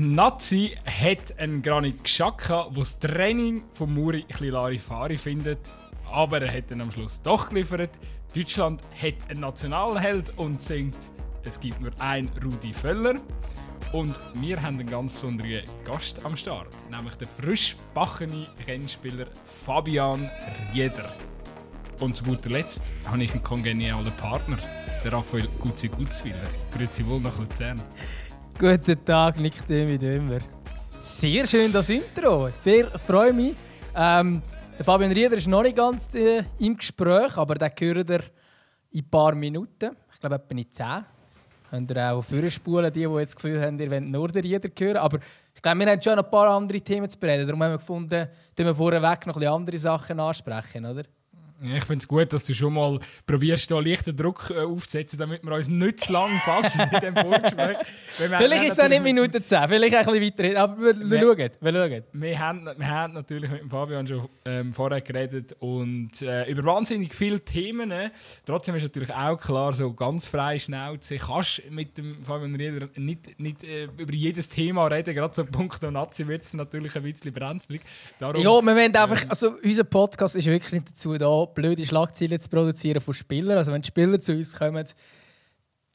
Nazi hat einen Granit Xhaka, der das Training von Muri ein Larifari findet. Aber er hat dann am Schluss doch geliefert. Deutschland hat einen Nationalheld und singt «Es gibt nur ein Rudi Völler». Und wir haben einen ganz besonderen Gast am Start, nämlich den frisch backenen Rennspieler Fabian Rieder. Und zu guter Letzt habe ich einen kongenialen Partner, den Raphael Gutzi Gutzwiller. Grüezi wohl nach Luzern. Guten Tag, Nick wie immer. Sehr schön das Intro. Sehr freue mich. Ähm, der Fabian Rieder ist noch nicht ganz äh, im Gespräch, aber den hören ihr in ein paar Minuten. Ich glaube, etwa in 10. Könnt ihr auch vorspulen, die, die jetzt das Gefühl haben, ihr wollt nur den Rieder hören. Aber ich glaube, wir haben schon ein paar andere Themen zu bereden. Darum haben wir gefunden, dass wir vorweg noch ein bisschen andere Sachen ansprechen, oder? Ich finde es gut, dass du schon mal probierst, da leichten Druck äh, aufzusetzen, damit wir uns nicht zu lang fassen in diesem Vorgespräch. vielleicht ist es auch nicht Minute 10, vielleicht ein bisschen weiter. Aber wir, wir, wir schauen. Wir, schauen. Wir, haben, wir haben natürlich mit Fabian schon ähm, vorher geredet und äh, über wahnsinnig viele Themen. Trotzdem ist natürlich auch klar, so ganz frei Schnauze kannst mit dem Fabian Rieder nicht, nicht äh, über jedes Thema reden. Gerade so Punkt Nazi wird es natürlich ein bisschen brenzlig. Darum, ja, wir wollen einfach, also unser Podcast ist wirklich nicht dazu da, blöde Schlagzeilen zu produzieren von Spielern. Also wenn die Spieler zu uns kommen,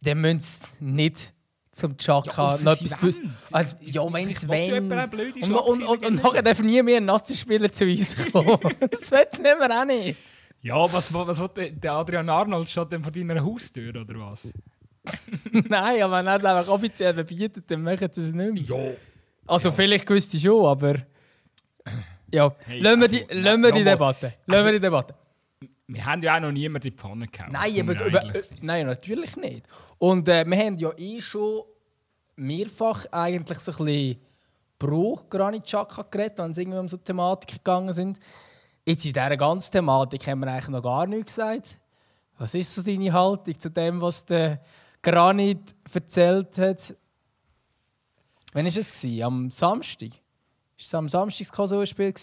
dann müssen sie nicht zum Chaka ja, noch etwas gewusst. Also, ja, wenn es wenn. Und, und, und, und nachher darf nie mehr ein Nazi-Spieler zu uns kommen. das wird nicht mehr auch nicht. Ja, was, was will der Adrian Arnold statt denn von deiner Haustür oder was? Nein, aber wenn er es einfach offiziell verbietet, dann machen sie es nicht mehr. Ja. Also, ja. vielleicht ich schon, aber. Ja, hey, lassen wir die, lassen wir die Debatte. Lassen also, wir die Debatte wir haben ja auch noch niemanden in die Pfanne gehauen. Nein, aber, über, äh, nein, natürlich nicht. Und äh, wir haben ja eh schon mehrfach eigentlich so ein bisschen pro Granit Xhaka geredet, wenn es irgendwie um so Thematik gegangen sind. Jetzt in dieser ganzen Thematik haben wir eigentlich noch gar nichts gesagt. Was ist so deine Haltung zu dem, was der Granit erzählt hat? Wann war es? Am Samstag? War es am Samstag das Kosovo-Spiel?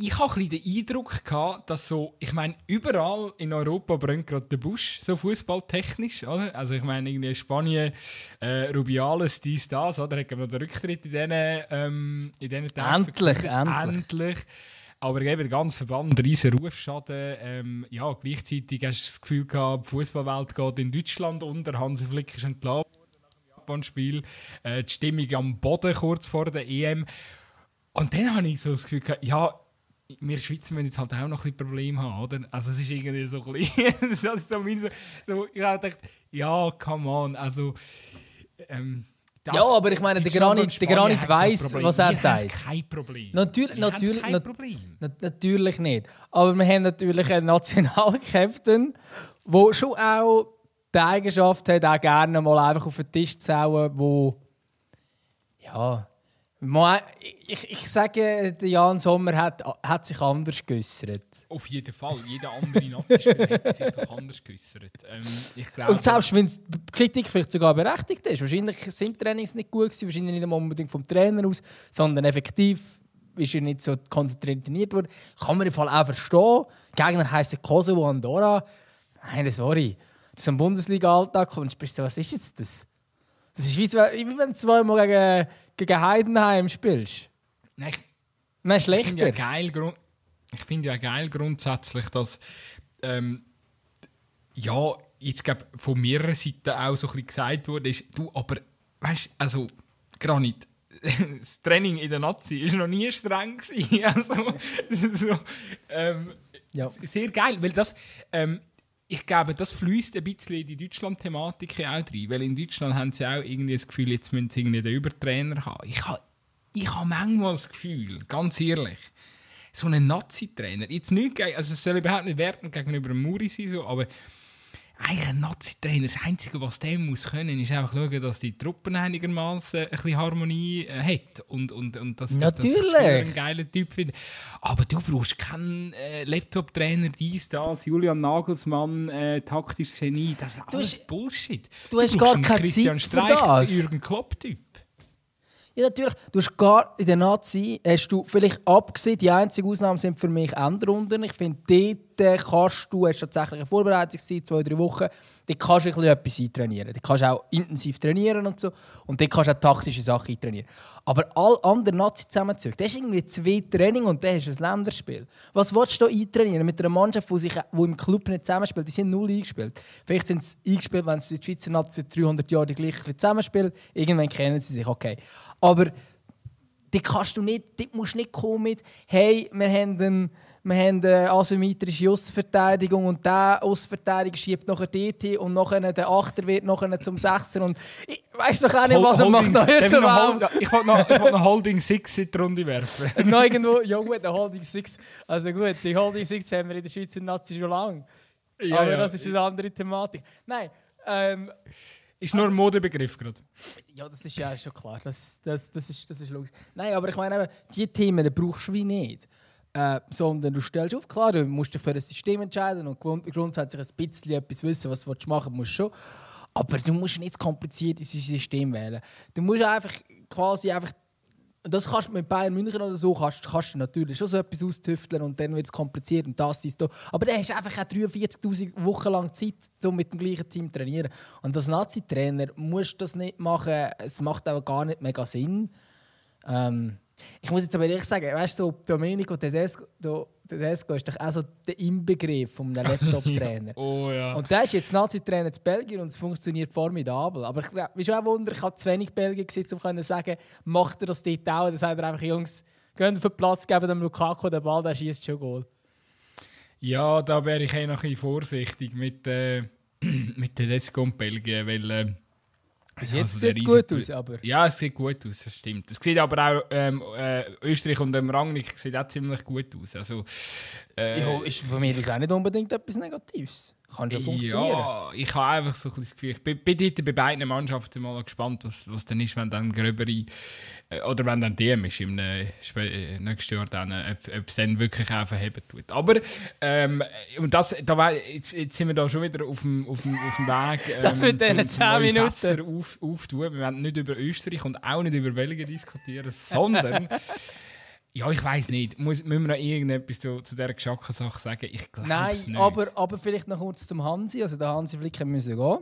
Ich habe ein den Eindruck gehabt, dass so, ich meine, überall in Europa brennt gerade der Busch, so fußballtechnisch, oder? Also ich meine, irgendwie Spanien, äh, Rubiales, dies, das, oder? Hat man den Rücktritt in diesen, ähm, in diesen Tagen Endlich, endlich. endlich. Aber eben der ganze Verband, riesen Rufschaden. Ähm, ja, gleichzeitig hast du das Gefühl gehabt, die Fußballwelt geht in Deutschland unter. Hansi Flick ist entlassen worden nach dem Japan-Spiel. Äh, die Stimmung am Boden kurz vor der EM. Und dann habe ich so das Gefühl gehabt, ja, wir Schweizer müssen jetzt halt auch noch ein bisschen Probleme haben, oder? Also es ist irgendwie so ein bisschen, das ist so, mein, so, ich habe gedacht, ja, come on, also ähm, ja, aber ich meine, der Granit, der Granit weiss, was er wir sagt. kein Problem. Natürlich, wir natürlich, kein Problem. Na, natürlich nicht. Aber wir haben natürlich einen Nationalkapitän, der schon auch die Eigenschaft hat, auch gerne mal einfach auf den Tisch zu hauen, wo ja, ich, ich sage, Jan Sommer hat, hat sich anders geäußert. Auf jeden Fall. Jeder andere Nazi-Spieler hätte sich doch anders geäußert. Ähm, Und selbst wenn die Kritik vielleicht sogar berechtigt ist, wahrscheinlich sind die Trainings nicht gut gewesen, wahrscheinlich nicht unbedingt vom Trainer aus, sondern effektiv ist er nicht so konzentriert trainiert worden. Kann man im Fall auch verstehen. Gegner heisst Kosovo Andorra. Nein, sorry. Das ist ein Bundesliga-Alltag und du was ist jetzt das? Das ist wie, zwei, wie wenn du zweimal gegen, gegen Heidenheim spielst. Nein, Nein schlechter. Ich finde ja geil, ich find ja geil grundsätzlich, dass ähm, ja, jetzt glaub, von mehreren Seiten auch so ein bisschen gesagt wurde, ist, du, aber weißt also Granit, das Training in der Nazi ist noch nie streng gewesen. Also, so, ähm, ja. Sehr geil, weil das, ähm, ich glaube, das fließt ein bisschen in die Deutschland-Thematik auch rein. Weil in Deutschland haben sie auch irgendwie das Gefühl, jetzt müssen sie irgendwie den Übertrainer haben. Ich habe ich ha manchmal das Gefühl, ganz ehrlich, so ein Nazi-Trainer, jetzt nicht, also es soll überhaupt nicht werten gegenüber Muri sein, so, aber eigentlich ein Nazi-Trainer, das Einzige, was der muss können, ist einfach schauen, dass die Truppen einigermaßen ein bisschen Harmonie äh, hat und, und, und dass, Natürlich. dass ich einen geilen Typ finde. Aber du brauchst keinen äh, Laptop-Trainer, dies, das, Julian Nagelsmann, äh, taktisches Genie, das ist alles hast, Bullshit. Du, du hast gar keine Zeit für das. Jürgen Klopp-Typ. Ja, natürlich. Du hast gar in der Nazi, hast du vielleicht abgesehen, die einzigen Ausnahmen sind für mich Endrunden. Ich finde, dort kannst du, hast tatsächlich eine Vorbereitungszeit, zwei, drei Wochen, dann kannst du ein bisschen etwas eintrainieren. Dann kannst du auch intensiv trainieren und so. Und dann kannst du auch taktische Sachen eintrainieren. Aber alle anderen Nazi-Zusammenzüge, das ist irgendwie zwei Training und dann hast du ein Länderspiel. Was willst du da eintrainieren mit einer Mannschaft, die, sich, die im Club nicht zusammenspielt? Die sind null eingespielt. Vielleicht sind sie eingespielt, wenn sie die Schweizer Nazi seit 300 Jahren die zusammenspielen. Irgendwann kennen sie sich, okay. Aber die kannst du nicht, dort musst du nicht kommen mit, hey, wir haben einen wir haben eine asymmetrische Außenverteidigung und der Außenverteidiger schiebt nachher dort und nachher der Achter wird nachher zum Sechser und ich weiß doch auch nicht, was er macht. ich wollte noch, ich noch Holding Six in die Runde werfen. noch irgendwo, ja gut, der Holding Six, also gut, die Holding Six haben wir in der Schweizer Nazi schon lange. Ja, Aber ja. das ist eine andere Thematik. Nein, ähm, ist nur ein Modebegriff gerade. Ja, das ist ja schon klar. Das, das, das, ist, das ist logisch. Nein, aber ich meine, diese Themen brauchst du wie nicht. Äh, sondern du stellst auf, klar, du musst dich für ein System entscheiden und grundsätzlich ein bisschen etwas wissen, was du machen musst schon. Aber du musst nicht kompliziert ins System wählen. Du musst einfach quasi einfach das kannst du mit Bayern München oder so kannst, kannst du natürlich schon so etwas austüfteln und dann wird es kompliziert und das, dies, da. Aber dann hast du einfach auch 43'000 Wochen lang Zeit, um mit dem gleichen Team zu trainieren. Und als Nazi-Trainer musst du das nicht machen. Es macht auch gar nicht mega Sinn. Ähm, ich muss jetzt aber ehrlich sagen, weißt du, so Domenico Tedesco, Tedesco ist doch auch so der Inbegriff von einem Laptop-Trainer. oh ja. Und der ist jetzt Nazi-Trainer in Belgien und es funktioniert formidabel. Aber ich glaube, ist auch ein Wunder, ich habe zu wenig Belgien gesehen, um zu sagen, macht er das dort auch? Dann sagt er einfach, Jungs, gehen für Platz, geben dem Lukaku den Ball, der schießt schon Goal. Ja, da wäre ich eh noch ein bisschen vorsichtig mit, äh, mit Tedesco und Belgien, weil... Äh, bis jetzt also sieht es gut aus, aber... Ja, es sieht gut aus, das stimmt. Es sieht aber auch, ähm, äh, Österreich und dem Rangnick sieht auch ziemlich gut aus. Also, äh, ja, ist für mich das auch nicht unbedingt etwas Negatives. Kann schon funktionieren. Ja, ich habe einfach so ein das Gefühl, ich bin, bin bei beiden Mannschaften mal gespannt, was, was dann ist, wenn dann gröbere, äh, oder wenn dann DM ist im äh, nächsten Jahr, dann, äh, ob, ob es dann wirklich auch verheben tut. Aber, ähm, und das, da, jetzt, jetzt sind wir da schon wieder auf dem, auf dem, auf dem Weg, ähm, das wird dann 10 Minuten auf, auftun. Wir werden nicht über Österreich und auch nicht über Belgien diskutieren, sondern Ja, ich weiß nicht. Muss, müssen wir noch irgendetwas zu, zu dieser Geschacken-Sache sagen? Ich glaube Nein, nicht. Aber, aber vielleicht noch kurz zum Hansi. Also der Hansi Flick müssen gehen.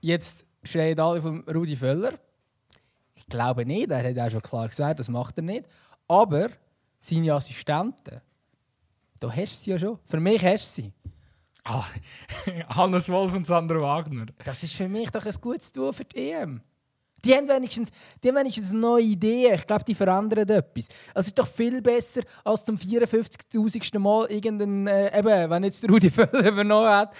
Jetzt schreien alle von Rudi Völler. Ich glaube nicht, er hat auch schon klar gesagt, das macht er nicht. Aber seine Assistenten, da hast du sie ja schon. Für mich hast du sie. Ah, Hannes Wolf und Sandro Wagner. Das ist für mich doch ein gutes Tour für die EM. Die haben wenigstens, die haben wenigstens neue Ideen. Ich glaube, die verändern etwas. Es ist doch viel besser, als zum 54.000. Mal irgendein, äh, eben, wenn jetzt Rudi Völler übernommen hat.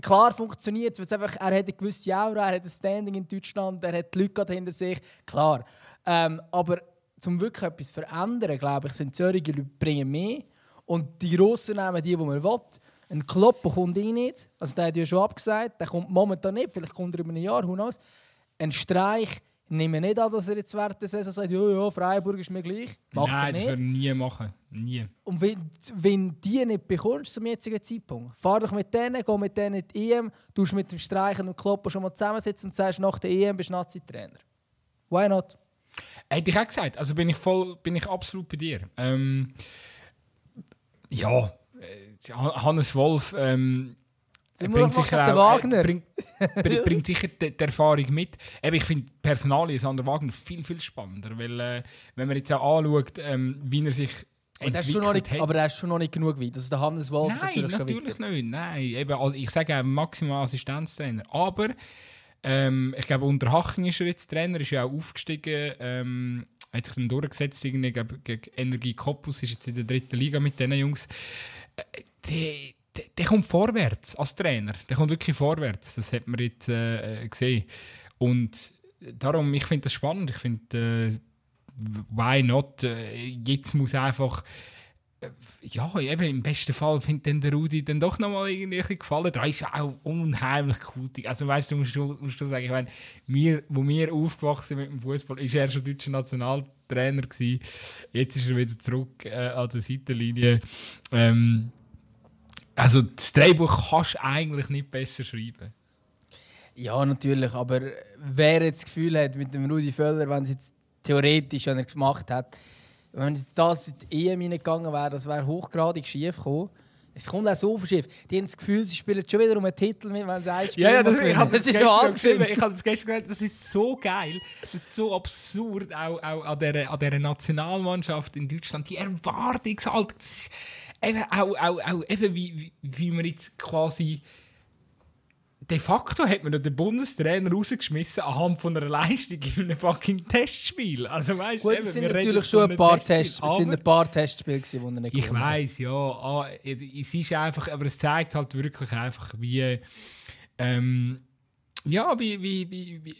Klar funktioniert es, er hat eine gewisse Aura, er hat ein Standing in Deutschland, er hat die Leute hinter sich. Klar. Ähm, aber zum wirklich etwas zu verändern, glaube ich, sind solche Leute bringen mehr. Und die Grossen nehmen die, die man will. Ein Klopp kommt eh nicht. Also der hat ja schon abgesagt. Der kommt momentan nicht. Vielleicht kommt er über ein Jahr, who knows ein Streich nehme nicht an, dass er jetzt während der Saison sagt, ja, ja, Freiburg ist mir gleich. Macht Nein, das würde er nie machen. Nie. Und wenn, wenn die nicht bekommst zum jetzigen Zeitpunkt, fahr doch mit denen, geh mit denen in die EM, du mit dem Streichen und Kloppen schon mal zusammensitzen und sagst, nach der EM bist du Nazi-Trainer. Why not? Hätte ich auch gesagt. Also bin ich, voll, bin ich absolut bei dir. Ähm, ja, äh, Hannes Wolf... Ähm, bringt sicher, auch, äh, bringt, bringt sicher die, die, Erfahrung mit. Eben, ich finde Personalien Sander Wagner viel, viel spannender, weil äh, wenn man jetzt auch anschaut, ähm, wie er sich aber er, ist schon noch nicht, aber er ist schon noch nicht genug weit. Also der Hannes Wolf Nein, natürlich, natürlich nicht. Nein, eben, also ich sage maximal Assistenztrainer. Aber ähm, ich glaube, unter Haching ist er jetzt Trainer, ist ja auch aufgestiegen, ähm, hat sich dann durchgesetzt irgendwie gegen Energie Cottbus, ist jetzt in der dritten Liga mit diesen Jungs. Äh, die, der, der, kommt vorwärts als Trainer. Der kommt wirklich vorwärts. Das hat man jetzt äh, gesehen. Und darum, ich finde das spannend. Ich finde, äh, why not? Äh, jetzt muss einfach äh, ja, eben im besten Fall findet dann der Rudi dann doch nochmal irgendwie gefallen. Da ist ja auch unheimlich cool. Also weißt du, musst du, musst du sagen, ich meine, wir, wo wir aufgewachsen mit dem Fußball, ist er schon deutscher Nationaltrainer gewesen. Jetzt ist er wieder zurück äh, an der Seitenlinie. Ähm, also das Drehbuch kannst du eigentlich nicht besser schreiben. Ja, natürlich, aber wer jetzt das Gefühl hat mit dem Rudi Völler, wenn es jetzt theoretisch, wenn er gemacht hat, wenn jetzt das in die EM hineingegangen wäre, das wäre hochgradig schief gekommen. Es kommt auch so verschieden. Die haben das Gefühl, sie spielen schon wieder um einen Titel mit, wenn sie ein Spiel Ja, ja, das, ich habe das, ist gestern Wahnsinn. geschrieben. Ich habe das gestern gesagt, das ist so geil. Das ist so absurd, auch, auch an, dieser, an dieser Nationalmannschaft in Deutschland. Die Erwartungshaltung, das ist eben auch, auch, auch eben wie, wie, man jetzt quasi de facto hat man den Bundestrainer rausgeschmissen anhand von einer Leistung in einem fucking Testspiel. Also weißt Gut, eben, es sind natürlich schon ein paar Tests, es sind ein paar Testspiele gewesen, die er nicht ich weiß, ja. Ah, es ist einfach, aber es zeigt halt wirklich einfach, wie. Ähm, ja, wie, wie, wie, wie,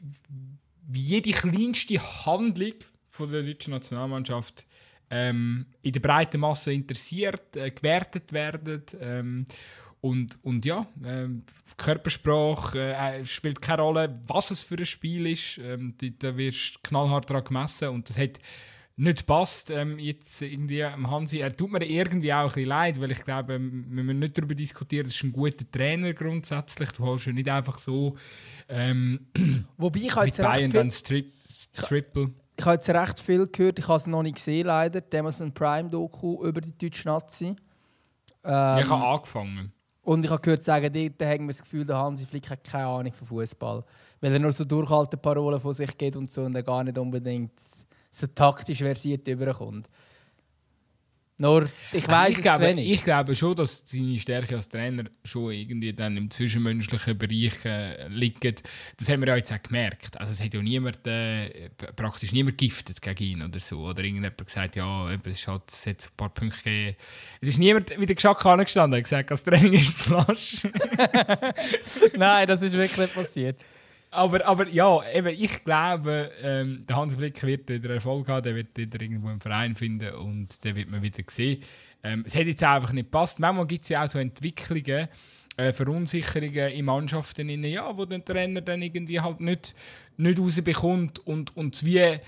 wie jede kleinste Handlung von der deutschen Nationalmannschaft ähm, in der breiten Masse interessiert, äh, gewertet werden. Ähm, und, und ja, ähm, Körpersprache äh, spielt keine Rolle, was es für ein Spiel ist. Ähm, da- da wirst du knallhart dran gemessen und das hat nicht passt. Ähm, jetzt irgendwie am Hansi, er tut mir irgendwie auch ein bisschen leid, weil ich glaube, ähm, wir müssen nicht darüber diskutieren, das ist ein guter Trainer grundsätzlich. Du holst ihn nicht einfach so ähm, Wobei ich habe mit jetzt Bayern dann Tri Triple. Ich habe jetzt recht viel gehört, ich habe es noch nicht gesehen leider, die Amazon Prime Doku über die deutsche Nazi. Ähm, ich habe angefangen. Und ich habe gehört sagen, dort haben wir das Gefühl, der Hansi Flick hat keine Ahnung von Fußball. Weil er nur so Durchhalteparolen von sich geht und so und er gar nicht unbedingt so taktisch versiert überkommt. Nur, ich Also weiß es glaube, wenig. Ich glaube schon, dass seine Stärke als Trainer schon irgendwie dann im zwischenmenschlichen Bereich äh, liegt. Das haben wir ja jetzt auch gemerkt. Also es hat ja niemand, äh, praktisch niemand giftet gegen ihn oder so. Oder irgendjemand gesagt, ja, es, halt, es hat ein paar Punkte gegeben. Es ist niemand wie der Geschack angestanden und gesagt, das Training ist zu lasch. Nein, das ist wirklich nicht passiert. Aber, aber ja, eben, ich glaube, ähm, der Hans Flick wird wieder Erfolg haben, der wird wieder irgendwo einen Verein finden und den wird man wieder sehen. Ähm, es hat jetzt einfach nicht gepasst. Manchmal gibt es ja auch so Entwicklungen, äh, Verunsicherungen in Mannschaften, in, ja, wo der Trainer dann irgendwie halt nicht, nicht rausbekommt und, und wie,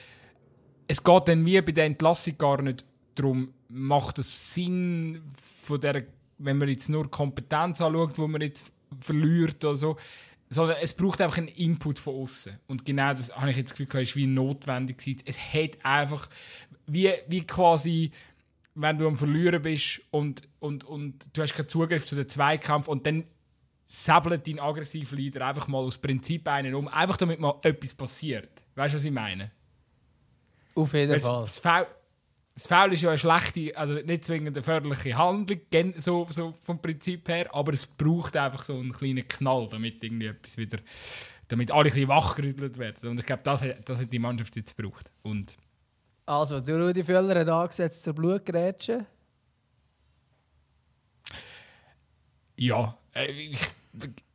es geht dann wie bei der Entlassung gar nicht darum, macht es Sinn von der, wenn man jetzt nur Kompetenz anschaut, wo man jetzt verliert oder so, sondern es braucht einfach einen Input von außen. Und genau das habe ich jetzt das Gefühl, gehabt, ist wie notwendig gewesen. Es hat einfach, wie, wie quasi, wenn du am Verlieren bist und, und, und du hast keinen Zugriff zu den Zweikampf und dann säbelt dein aggressiver Leader einfach mal aus Prinzip einen um, einfach damit mal etwas passiert. Weißt du, was ich meine? Auf jeden Fall. Das Foul ist ja eine schlechte, also nicht zwingend eine förderliche Handlung, so, so vom Prinzip her, aber es braucht einfach so einen kleinen Knall, damit irgendwie etwas wieder, damit alle ein bisschen wachgerüttelt werden. Und ich glaube, das, hat- das hat die Mannschaft jetzt gebraucht. Und Also, der Rudi Völler hat angesetzt zur Blutgrätsche. ja, äh, ich,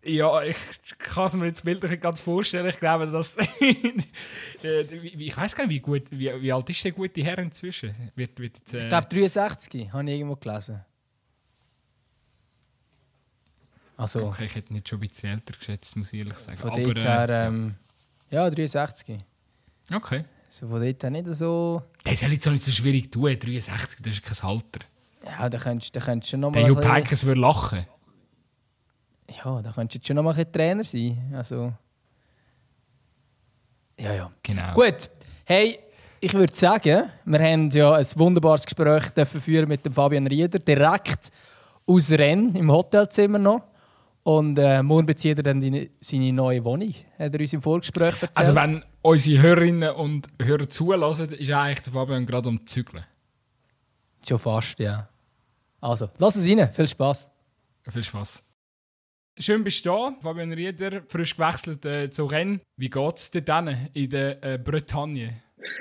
ja, ich kann es mir jetzt bildlich nicht ganz vorstellen. Ich glaube, dass. äh, ich weiß gar nicht, wie, gut, wie, wie alt ist der gute Herr inzwischen? Wird, wird jetzt, äh, Ich glaube 63, habe ich irgendwo gelesen. Also, okay, ich hätte jetzt schon ein bisschen älter geschätzt, muss ich ehrlich sagen. von Aber, dort äh, her, ähm, ja, 63. Okay. Also von dort her nicht so... Das soll jetzt auch nicht so schwierig tun. 63, das ist kein Alter. Ja, da könntest da könntest du schon noch Der mal... Jupp Heynckes würde lachen. Ja, da könntest du jetzt schon noch mal ein Trainer sein. Also... Ja, ja. Genau. Gut, hey, ich würde sagen, wir haben ja ein wunderbares Gespräch dürfen führen mit dem Fabian Rieder, direkt aus Rennes im Hotelzimmer noch. Und äh, morgen bezieht er dann die, seine neue Wohnung, hat er uns im Vorgespräch erzählt. Also wenn unsere Hörerinnen und Hörer zulassen, ist eigentlich der Fabian gerade am Zügeln. Schon fast, ja. Also, lass es rein, viel Spaß. Viel Spaß. Schön bist du da, Fabian Rieder, frisch gewechselt äh, zu Rennes. Wie geht es dir dann in der äh, Bretagne?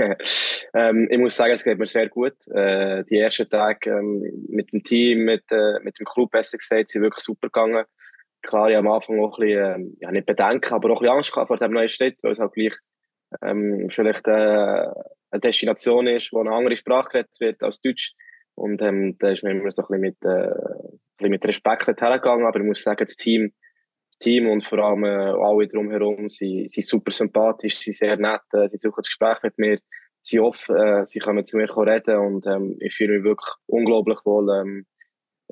ähm, ich muss sagen, es geht mir sehr gut. Äh, die ersten Tage ähm, mit dem Team, mit, äh, mit dem Club, besser gesagt, sind wirklich super gegangen. Klar, ich am Anfang auch ein bisschen, ähm, ja, nicht Bedenken, aber auch ein bisschen Angst vor dem neuen Städt, weil es halt gleich ähm, vielleicht äh, eine Destination ist, wo eine andere Sprache geredet wird als Deutsch. Und ähm, da ist mir immer so ein bisschen mit, äh, bisschen mit Respekt hergegangen. Aber ich muss sagen, das Team, das Team und vor allem äh, alle drumherum sind, sind super sympathisch, sind sehr nett, äh, sie suchen das Gespräch mit mir, sie offen, äh, sie können zu mir reden und ähm, ich fühle mich wirklich unglaublich wohl ähm,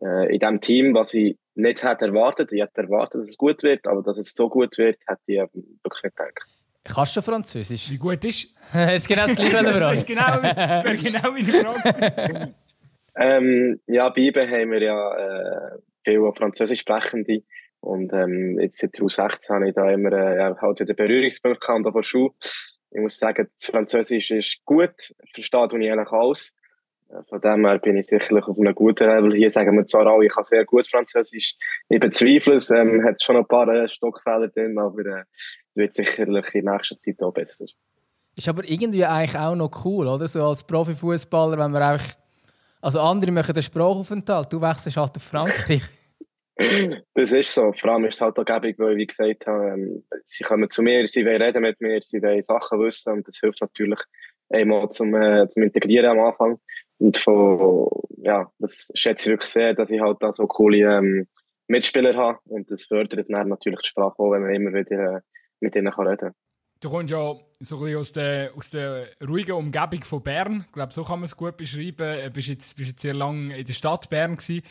äh, in diesem Team, was ich nicht hätte erwartet. Ich hätte erwartet, dass es gut wird, aber dass es so gut wird, hätte ich ähm, wirklich nicht gedacht. Kannst du Französisch? Wie gut ist? das ist genau das Gleiche, das ist genau, genau meine Frage. Ähm, ja, bei IBE haben wir ja äh, viele Französisch sprechende. Und ähm, jetzt seit 2016 habe ich da immer äh, halt wieder Berührungspunkte gehabt von Schule. Ich muss sagen, das Französisch ist gut, verstehe ich eigentlich alles. Äh, von dem her bin ich sicherlich auf einem guten Level. Hier sagen wir zwar alle, ich kann sehr gut Französisch. Ich bezweifle es, ähm, hat schon ein paar äh, Stockfehler drin, aber äh, wird sicherlich in nächster Zeit auch besser. Ist aber irgendwie eigentlich auch noch cool, oder? So als Profifußballer, wenn man einfach. Also andere machen den Sprachaufenthalt, du wechselst halt auf Frankreich. das ist so. Vor allem ist es halt auch gäbig, weil, wie gesagt habe, ähm, sie kommen zu mir, sie wollen reden mit mir, sie wollen Sachen wissen und das hilft natürlich einmal zum, äh, zum Integrieren am Anfang. Und von, ja, das schätze ich wirklich sehr, dass ich halt da so coole ähm, Mitspieler habe und das fördert dann natürlich die Sprache auch, wenn man immer wieder äh, mit ihnen kann reden kann. Du kommst ja so ein aus der, aus der ruhigen Umgebung von Bern. Ich glaube, so kann man es gut beschreiben. Du bist jetzt, bist jetzt sehr lange in der Stadt Bern gewesen.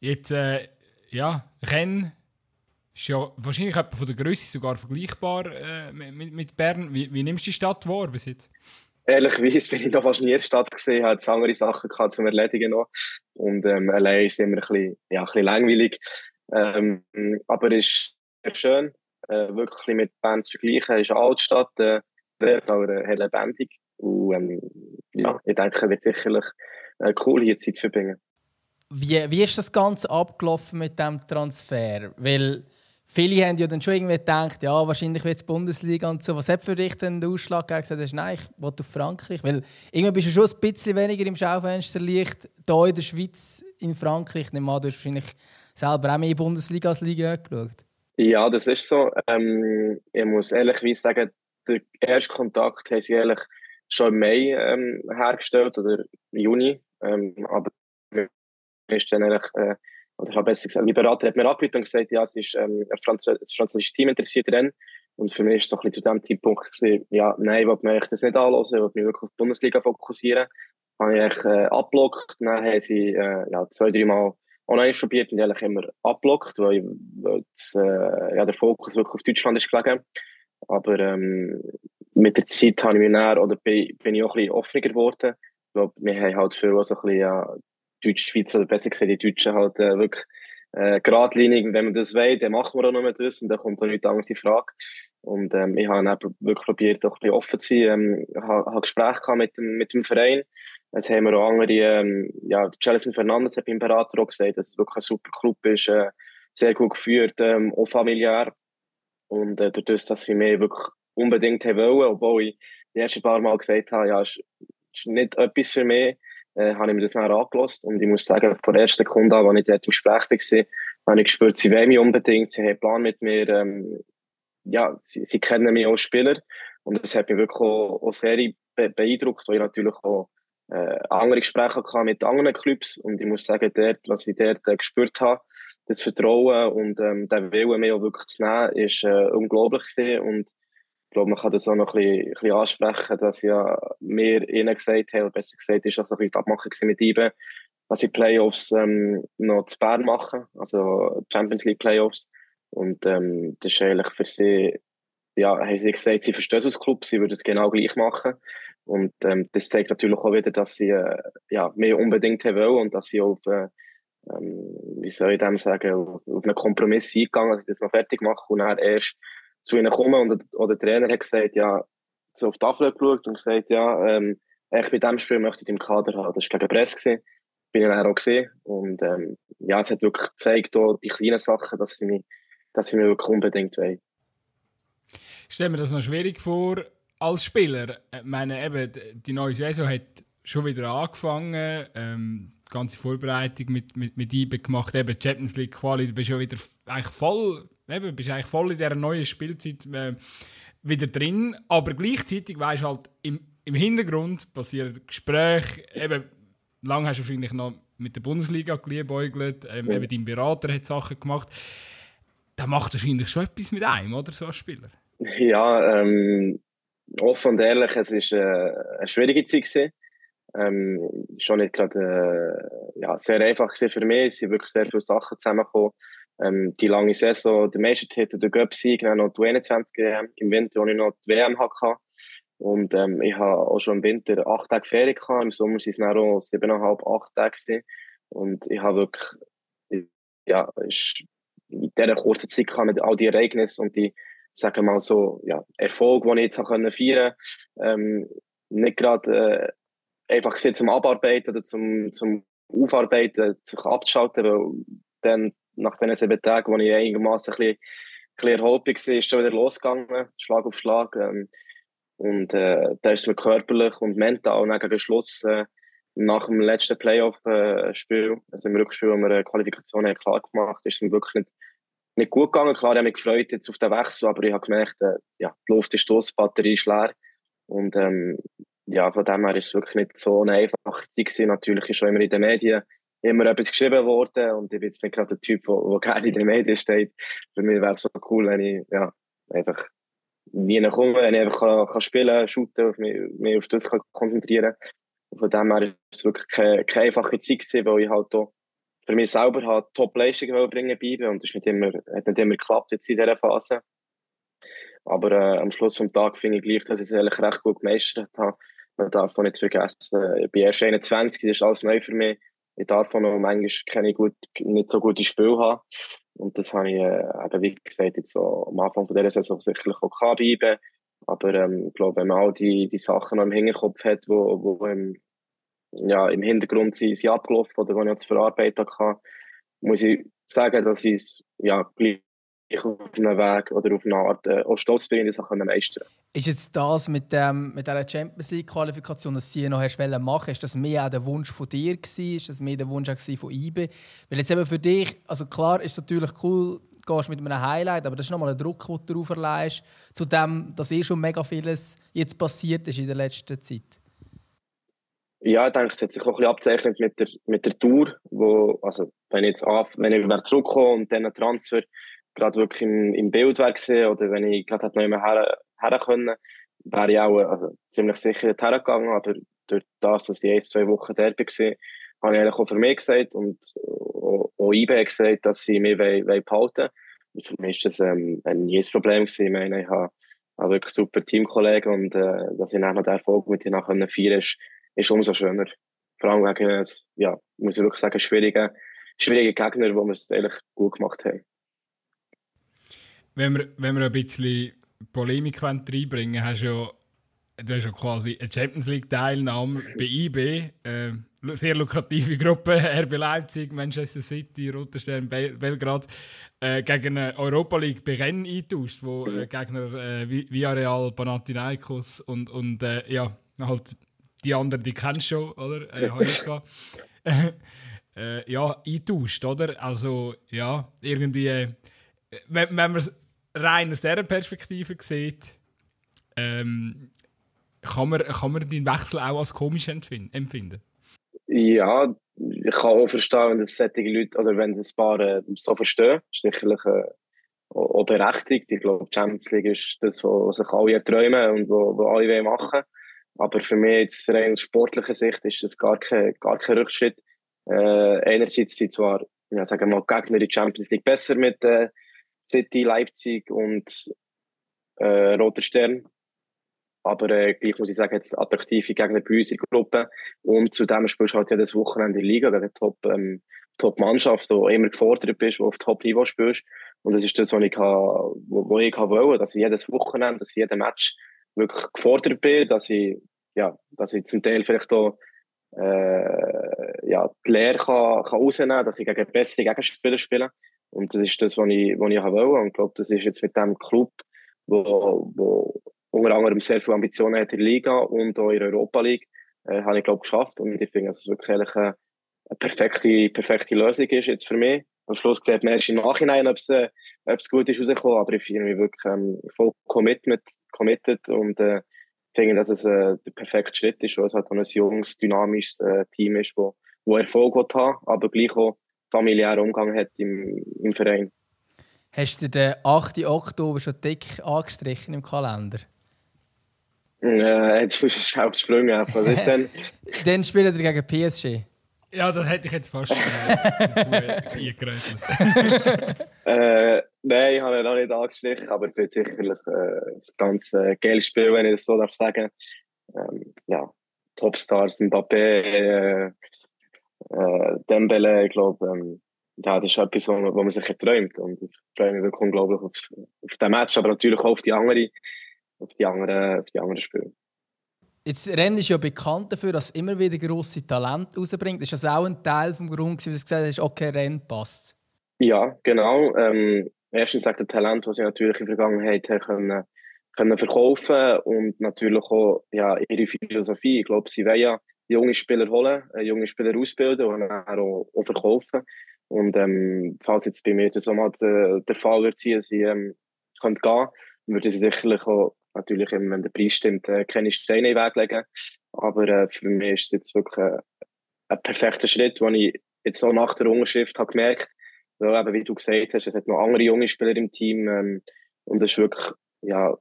Jetzt, äh, ja, Rennes ist ja wahrscheinlich von der Größe sogar vergleichbar äh, mit, mit Bern. Wie, wie nimmst du die Stadt wahr bis jetzt? Ehrlicherweise bin ich noch fast nie in der Stadt gesehen, hatte andere Sachen gehabt zum Erledigen noch. Und ähm, allein ist es immer ein bisschen, ja, ein bisschen langweilig. Ähm, aber es ist sehr schön äh, wirklich mit Bern zu vergleichen. Es ist eine Altstadt, äh, aber äh, lebendig. Und ähm, ja, ich denke, wird sicherlich äh, cool hier Zeit verbringen. Wie, wie ist das Ganze abgelaufen mit dem Transfer? Weil viele haben ja dann schon irgendwie gedacht, ja, wahrscheinlich wird es Bundesliga und so. Was hat für dich denn den Ausschlag? Gesagt hast, nein, ich will auf Frankreich. Weil irgendwie bist du schon ein bisschen weniger im Schaufensterlicht hier in der Schweiz, in Frankreich. Ich nehme an, du hast wahrscheinlich selber auch mehr Bundesliga als Liga geschaut. Ja, das ist so. Ähm, ich muss ehrlich sagen, der erste Kontakt haben sie ehrlich schon im Mai ähm, hergestellt oder im Juni. Ähm, aber ist dann eigentlich, äh, oder ich habe besser gesagt, mein Berater hat mir angerufen und gesagt, ja, es ist ähm, ein Französ das französische Team interessiert dran. Und für mich ist es so zu dem Zeitpunkt, ja, nein, ich will mir das nicht anhören, ich will mich wirklich auf die Bundesliga fokussieren. Habe ich eigentlich, äh, abblockt, dann haben sie äh, ja, zwei, drei Mal online probiert und eigentlich immer abblockt, weil, weil das, äh, ja, der Fokus wirklich auf Deutschland ist gelegen. Aber ähm, mit der Zeit habe ich mich näher, oder bin, bin ich auch ein bisschen offener geworden. Ich glaube, wir haben halt viel so ein bisschen, ja, Deutsch-Schweiz, oder besser gesagt, die Deutschen halt äh, wirklich äh, geradlinig. Wenn man das will, dann machen wir auch mit das und dann kommt auch nichts anderes in Frage. Und ähm, ich habe dann wirklich probiert, auch ein bisschen offen zu sein. Ähm, ich habe, habe Gespräche mit dem, mit dem Verein. Es haben wir auch andere, ähm, ja, Jelison Fernandes hat beim Berater auch gesagt, dass es wirklich ein super Club ist, äh, sehr gut geführt, ähm, auch familiär. Und äh, dadurch, dass sie mir wirklich unbedingt haben wollen, obwohl ich die ersten paar Mal gesagt habe, ja, ist, ist nicht etwas für mich, äh, habe ich mir das nachher angelassen. Und ich muss sagen, von der ersten Sekunde an, als ich dort im Gespräch war, habe ich gespürt, sie wollen mich unbedingt, sie haben einen Plan mit mir, ähm, ja, sie, sie kennen mich als Spieler. Und das hat mich wirklich auch, auch sehr beeindruckt, weil ich natürlich auch äh, andere Gespräche gehabt mit anderen Clubs und ich muss sagen, dort, was ich dort äh, gespürt habe, das Vertrauen und ähm, der Wille, mich auch wirklich zu nehmen, ist äh, unglaublich gewesen. und ich glaube, man kann das auch noch ein bisschen, ein bisschen ansprechen, dass ja mir ihnen gesagt haben, besser gesagt, ist auch ein bisschen Abmachung mit ihnen, dass sie Playoffs ähm, noch zu Bern machen, also Champions League Playoffs und ähm, das ist eigentlich für sie, ja, haben sie gesagt, sie verstehen als Club, sie würden es genau gleich machen und ähm, das zeigt natürlich auch wieder, dass sie äh, ja, mehr unbedingt haben wollen und dass sie auf, äh, ähm, wie soll ich dem sagen, auf, einen Kompromiss eingegangen, dass sie das noch fertig machen und dann erst zu ihnen kommen und oder der Trainer hat gesagt, ja, so auf die Tafel geschaut und gesagt, ja, ähm, ich bei diesem Spiel möchte ich im Kader haben. Das war gegen Press. Gewesen. Bin ich dann auch gesehen. Und ähm, ja, es hat wirklich gezeigt, auch die kleinen Sachen, dass sie mich, dass sie mich wirklich unbedingt wollen. Ich stelle mir das noch schwierig vor, als Spieler, ich äh, meine, eben, die neue Saison hat schon wieder angefangen. Ähm, die ganze Vorbereitung mit, mit, mit IBE gemacht, eben Champions League Quali, du bist ja wieder eigentlich voll, eben, bist eigentlich voll in dieser neuen Spielzeit äh, wieder drin, aber gleichzeitig weißt halt, im, im Hintergrund passieren Gespräche, eben, lange hast du wahrscheinlich noch mit der Bundesliga geliebäugelt, ähm, ja. eben dein Berater hat Sachen gemacht. Da macht wahrscheinlich schon etwas mit einem, oder, so als Spieler? Ja, ähm, offen und ehrlich, es war äh, eine schwierige Zeit. Gewesen. Ähm, schon nicht gerade äh, ja, sehr einfach für mich. Es sind wirklich sehr viele Sachen zusammengekommen. Ähm, die lange Saison, der Meistertitel, der Göpsieg, dann noch die 21 im Winter, wo ich noch die WM hatte. Und ähm, ich habe auch schon im Winter acht Tage Ferien gehabt. Im Sommer waren es dann auch siebeneinhalb, acht Tage. Gewesen. Und ich habe wirklich ja, ist in dieser kurzen Zeit mit all die Ereignisse und die, sagen wir mal so, ja, Erfolg, den ich jetzt feiern konnte, ähm, nicht gerade äh, einfach zum Abarbeiten oder zum, zum Aufarbeiten, sich abzuschalten, weil dann nach diesen sieben Tagen, wo ich einigermaßen ein bisschen, ein bisschen war, ist es schon wieder losgegangen, Schlag auf Schlag. Ähm, und äh, da ist es mir körperlich und mental und gegen Schluss äh, nach dem letzten Playoff-Spiel, also im Rückspiel, wo wir eine Qualifikation haben, klar gemacht ist es mir wirklich nicht, nicht gut gegangen. Klar, ich habe mich gefreut jetzt auf den Wechsel, aber ich habe gemerkt, äh, ja, die Luft ist los, die Batterie ist leer. Und ähm, ja, von dem her ist es wirklich nicht so eine einfache Zeit gewesen. Natürlich ist schon immer in den Medien immer etwas geschrieben worden und ich bin jetzt nicht gerade der Typ, der gerne in den Medien steht. Für mich wäre es so cool, wenn ich ja, einfach nie komme, wenn ich einfach kann, kann spielen shooten, mich, mich auf das kann konzentrieren kann. Von dem her ist es wirklich keine, keine einfache Zeit gewesen, weil ich halt auch für mich selber halt Top-Leistungen bringen bleiben und das nicht immer, hat nicht immer geklappt jetzt in dieser Phase. Aber äh, am Schluss des Tages finde ich gleich, dass ich es eigentlich recht gut gemeistert habe. Man darf auch nicht vergessen, ich bin erst 21, das ist alles neu für mich. Ich darf auch noch manchmal keine gut, nicht so gute Spiele haben. Und das habe ich, äh, eben, wie gesagt, jetzt so am Anfang von dieser Saison sicherlich auch bleiben Aber ähm, ich glaube, wenn man all die, die Sachen noch im Hinterkopf hat, wo, wo im, ja, im Hintergrund sind, sind abgelaufen oder die ich jetzt verarbeitet habe, muss ich sagen, dass ich es ja, gleich auf einem Weg oder auf eine Art äh, auch stolz bin, das auch meistern Ist jetzt das mit, dem, mit dieser Champions League-Qualifikation, dass du die noch hast machen ist das mehr auch der Wunsch von dir gewesen? Ist das mehr der Wunsch auch von IB? Weil jetzt eben für dich, also klar ist es natürlich cool, gehst mit einem Highlight, aber das ist nochmal ein Druck, den du darauf erleist, zu dem, dass eh schon mega vieles jetzt passiert ist in der letzten Zeit. Ja, ich denke, es hat sich auch ein bisschen abzeichnet mit der, mit der Tour, wo, also, wenn ich jetzt auf, wenn ich wieder zurückkomme und dann einen Transfer gerade wirklich im, im Bild wäre oder wenn ich gerade noch mehr her, her können, wäre ich auch also, ziemlich sicher hergegangen, aber durch das, dass ich ein, zwei Wochen dort war, habe ich eigentlich auch für mich gesagt und auch, auch IBE gesagt, dass sie mich wollen, wollen behalten wollen. Für mich war das ähm, ein neues Problem. Gewesen. Ich meine, ich habe, habe wirklich super Teamkollegen und äh, dass ich noch den Erfolg mit ihnen feiern konnte, ist umso schöner. Vor allem gegen, ja, muss ich wirklich sagen, schwierige, schwierige Gegner, wo wir es eigentlich gut gemacht haben wenn wir, wenn wir ein bisschen Polemik reinbringen hast ja, du hast ja quasi eine Champions League-Teilnahme bei IB, äh, sehr lukrative Gruppe, RB Leipzig, Manchester City, Roter Stern, Bel Belgrad, äh, gegen eine Europa League bei Rennen eintauscht, wo äh, Gegner äh, Villarreal, Panathinaikos und, und äh, ja, halt die anderen, die kennst du schon, oder? Äh, äh, ja, eintauscht, oder? Also, ja, irgendwie, äh, wenn, wenn man es rein aus dieser Perspektive sieht, ähm, kann, man, kann man den Wechsel auch als komisch empfinden? Ja, ich kann auch verstehen, wenn das solche Leute oder wenn das paar äh, so verstehen. Ist sicherlich äh, auch berechtigt. Ich glaube, die Champions League ist das, was sich alle erträumen und was alle machen wollen. Aber für mich jetzt rein aus sportlicher Sicht ist das gar kein, gar kein Rückschritt. Äh, einerseits sind zwar, ja, sagen wir mal, Gegner in der Champions League besser mit äh, City, Leipzig und äh, Roter Stern. Aber äh, gleich muss ich sagen, jetzt attraktive Gegner bei uns in der Gruppe. Und zudem spielst du halt ja Wochenende in der Liga gegen Top, ähm, Top-Mannschaft, die immer gefordert bist, die auf Top-Niveau spielst. Und das ist das, was ich, wo, wo ich wollte, dass ich jedes Wochenende, dass ich jeden Match wirklich gefordert bin, dass ich, ja, dass ich zum Teil vielleicht auch äh, ja, die Lehre kann, kann rausnehmen kann, dass ich gegen bessere Gegenspieler spiele. Und das ist das, was ich, was ich wollte. Und ich glaube, das ist jetzt mit dem Club, wo, wo unter anderem sehr viele Ambitionen hat in der Liga und auch in der Europa League, äh, habe ich, glaube geschafft. Und ich finde, dass es wirklich eine, eine perfekte, perfekte Lösung ist jetzt für mich. Am Schluss sieht man erst im Nachhinein, ob es, äh, ob es gut ist rausgekommen, aber ich fühle mich wirklich ähm, voll committed, committed und äh, finde, dass es äh, der perfekte Schritt ist, weil es halt ein junges, dynamisches äh, Team ist, wo, wo Erfolg hat, aber gleich auch familiären Umgang hat im, im Verein. Hast du den 8. Oktober schon dick angestrichen im Kalender? Äh, jetzt musst du schnell gesprungen. Was ist denn? dann spielt er gegen PSG. Ja, das hätte ich jetzt fast äh, eingeräumt. äh, nein, ich habe ihn noch nicht angestrichen, aber es wird sicherlich äh, ein ganz äh, geiles Spiel, wenn ich das so darf sagen. Ähm, ja, Topstars, Mbappé, äh, äh, Dembele, ich glaube, ähm, ja, das ist etwas, wo man, wo man sich erträumt. Und ich freue mich wirklich unglaublich auf, auf den Match, aber natürlich auch auf die anderen, auf die anderen, auf die anderen Spiele. Jetzt Rennen ist ja bekannt dafür, dass immer wieder grosse Talente rausbringt. Ist das auch ein Teil vom Grund, wie du gesagt hast, okay, Rennen passt? Ja, genau. Ähm, erstens sagt der Talent, was sie natürlich in der Vergangenheit können, können verkaufen und natürlich auch ja, ihre Philosophie. Ich glaube, sie wollen ja junge Spieler holen, äh, junge Spieler ausbilden und dann auch, auch verkaufen. Und ähm, falls jetzt bei mir das so mal der, der Fall wird sein, sie ähm, gehen können, würde sie sicherlich auch, natürlich, wenn der Preis stimmt, äh, keine Steine in den Weg legen. Aber äh, für mich ist es jetzt wirklich äh, ein perfekter Schritt, den ich jetzt auch nach der Unterschrift habe gemerkt weil eben, wie du gesagt hast, es hat noch andere junge Spieler im Team ähm, und das ist wirklich, ja,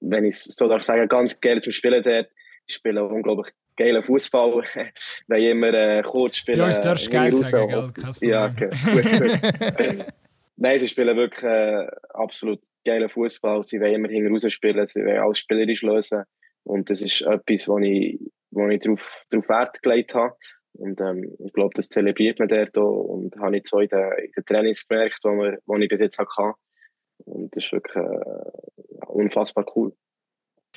wenn ich so darf sagen, ganz gerne zum Spielen dort. Ich spiele unglaublich geilen Fußball, ich immer äh, kurz spiele. Ja, es darfst geil sagen, gell? Ja, okay. gut, gut. Nein, sie spielen wirklich äh, absolut geilen Fußball. Sie wollen immer hinten raus spielen, sie wollen alles spielerisch lösen. Und das ist etwas, wo ich, wo ich darauf, darauf Wert gelegt habe. Und ähm, ich glaube, das zelebriert man dort auch. Und habe ich so in den, in Trainings gemerkt, die wir, wo ich bis jetzt hatte. Und das ist wirklich äh, unfassbar cool.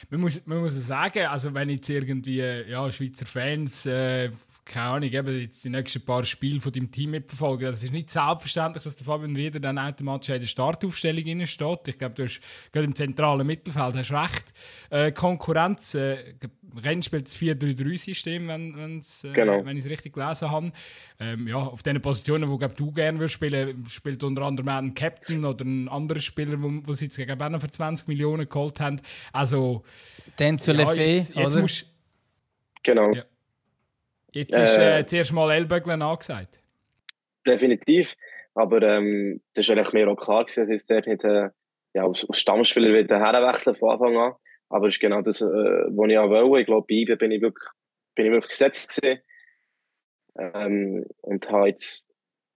Man muss, man muss sagen, also wenn jetzt irgendwie ja, Schweizer Fans äh, keine Ahnung, eben jetzt die nächsten paar Spiele von deinem Team mitverfolgen. Das ist nicht selbstverständlich, dass der Fabian Rieder dann automatisch in der Startaufstellung steht. Ich glaube, du hast gerade im zentralen Mittelfeld hast recht. Äh, Konkurrenz, äh, Renn spielt das 4-3-3-System, wenn, äh, genau. wenn ich es richtig gelesen habe. Ähm, ja, auf den Positionen, wo glaub, du gerne würdest spielen, spielt unter anderem ein Captain oder ein anderer Spieler, wo, wo sie jetzt gegen auch noch für 20 Millionen geholt haben. Also, zu ja, jetzt, jetzt oder? Musst, genau. Ja. Jetzt ist äh, äh, zuerst mal Ellböglen angesagt. Definitiv. Aber ähm, das war eigentlich mir auch klar, gewesen, dass ich nicht äh, ja, als, als Stammspieler wieder herwechseln von Anfang an. Aber es ist genau das, äh, was ich auch wollte. Ich glaube, bei IBE bin ich wirklich, bin ich wirklich gesetzt gewesen. Ähm, und habe jetzt,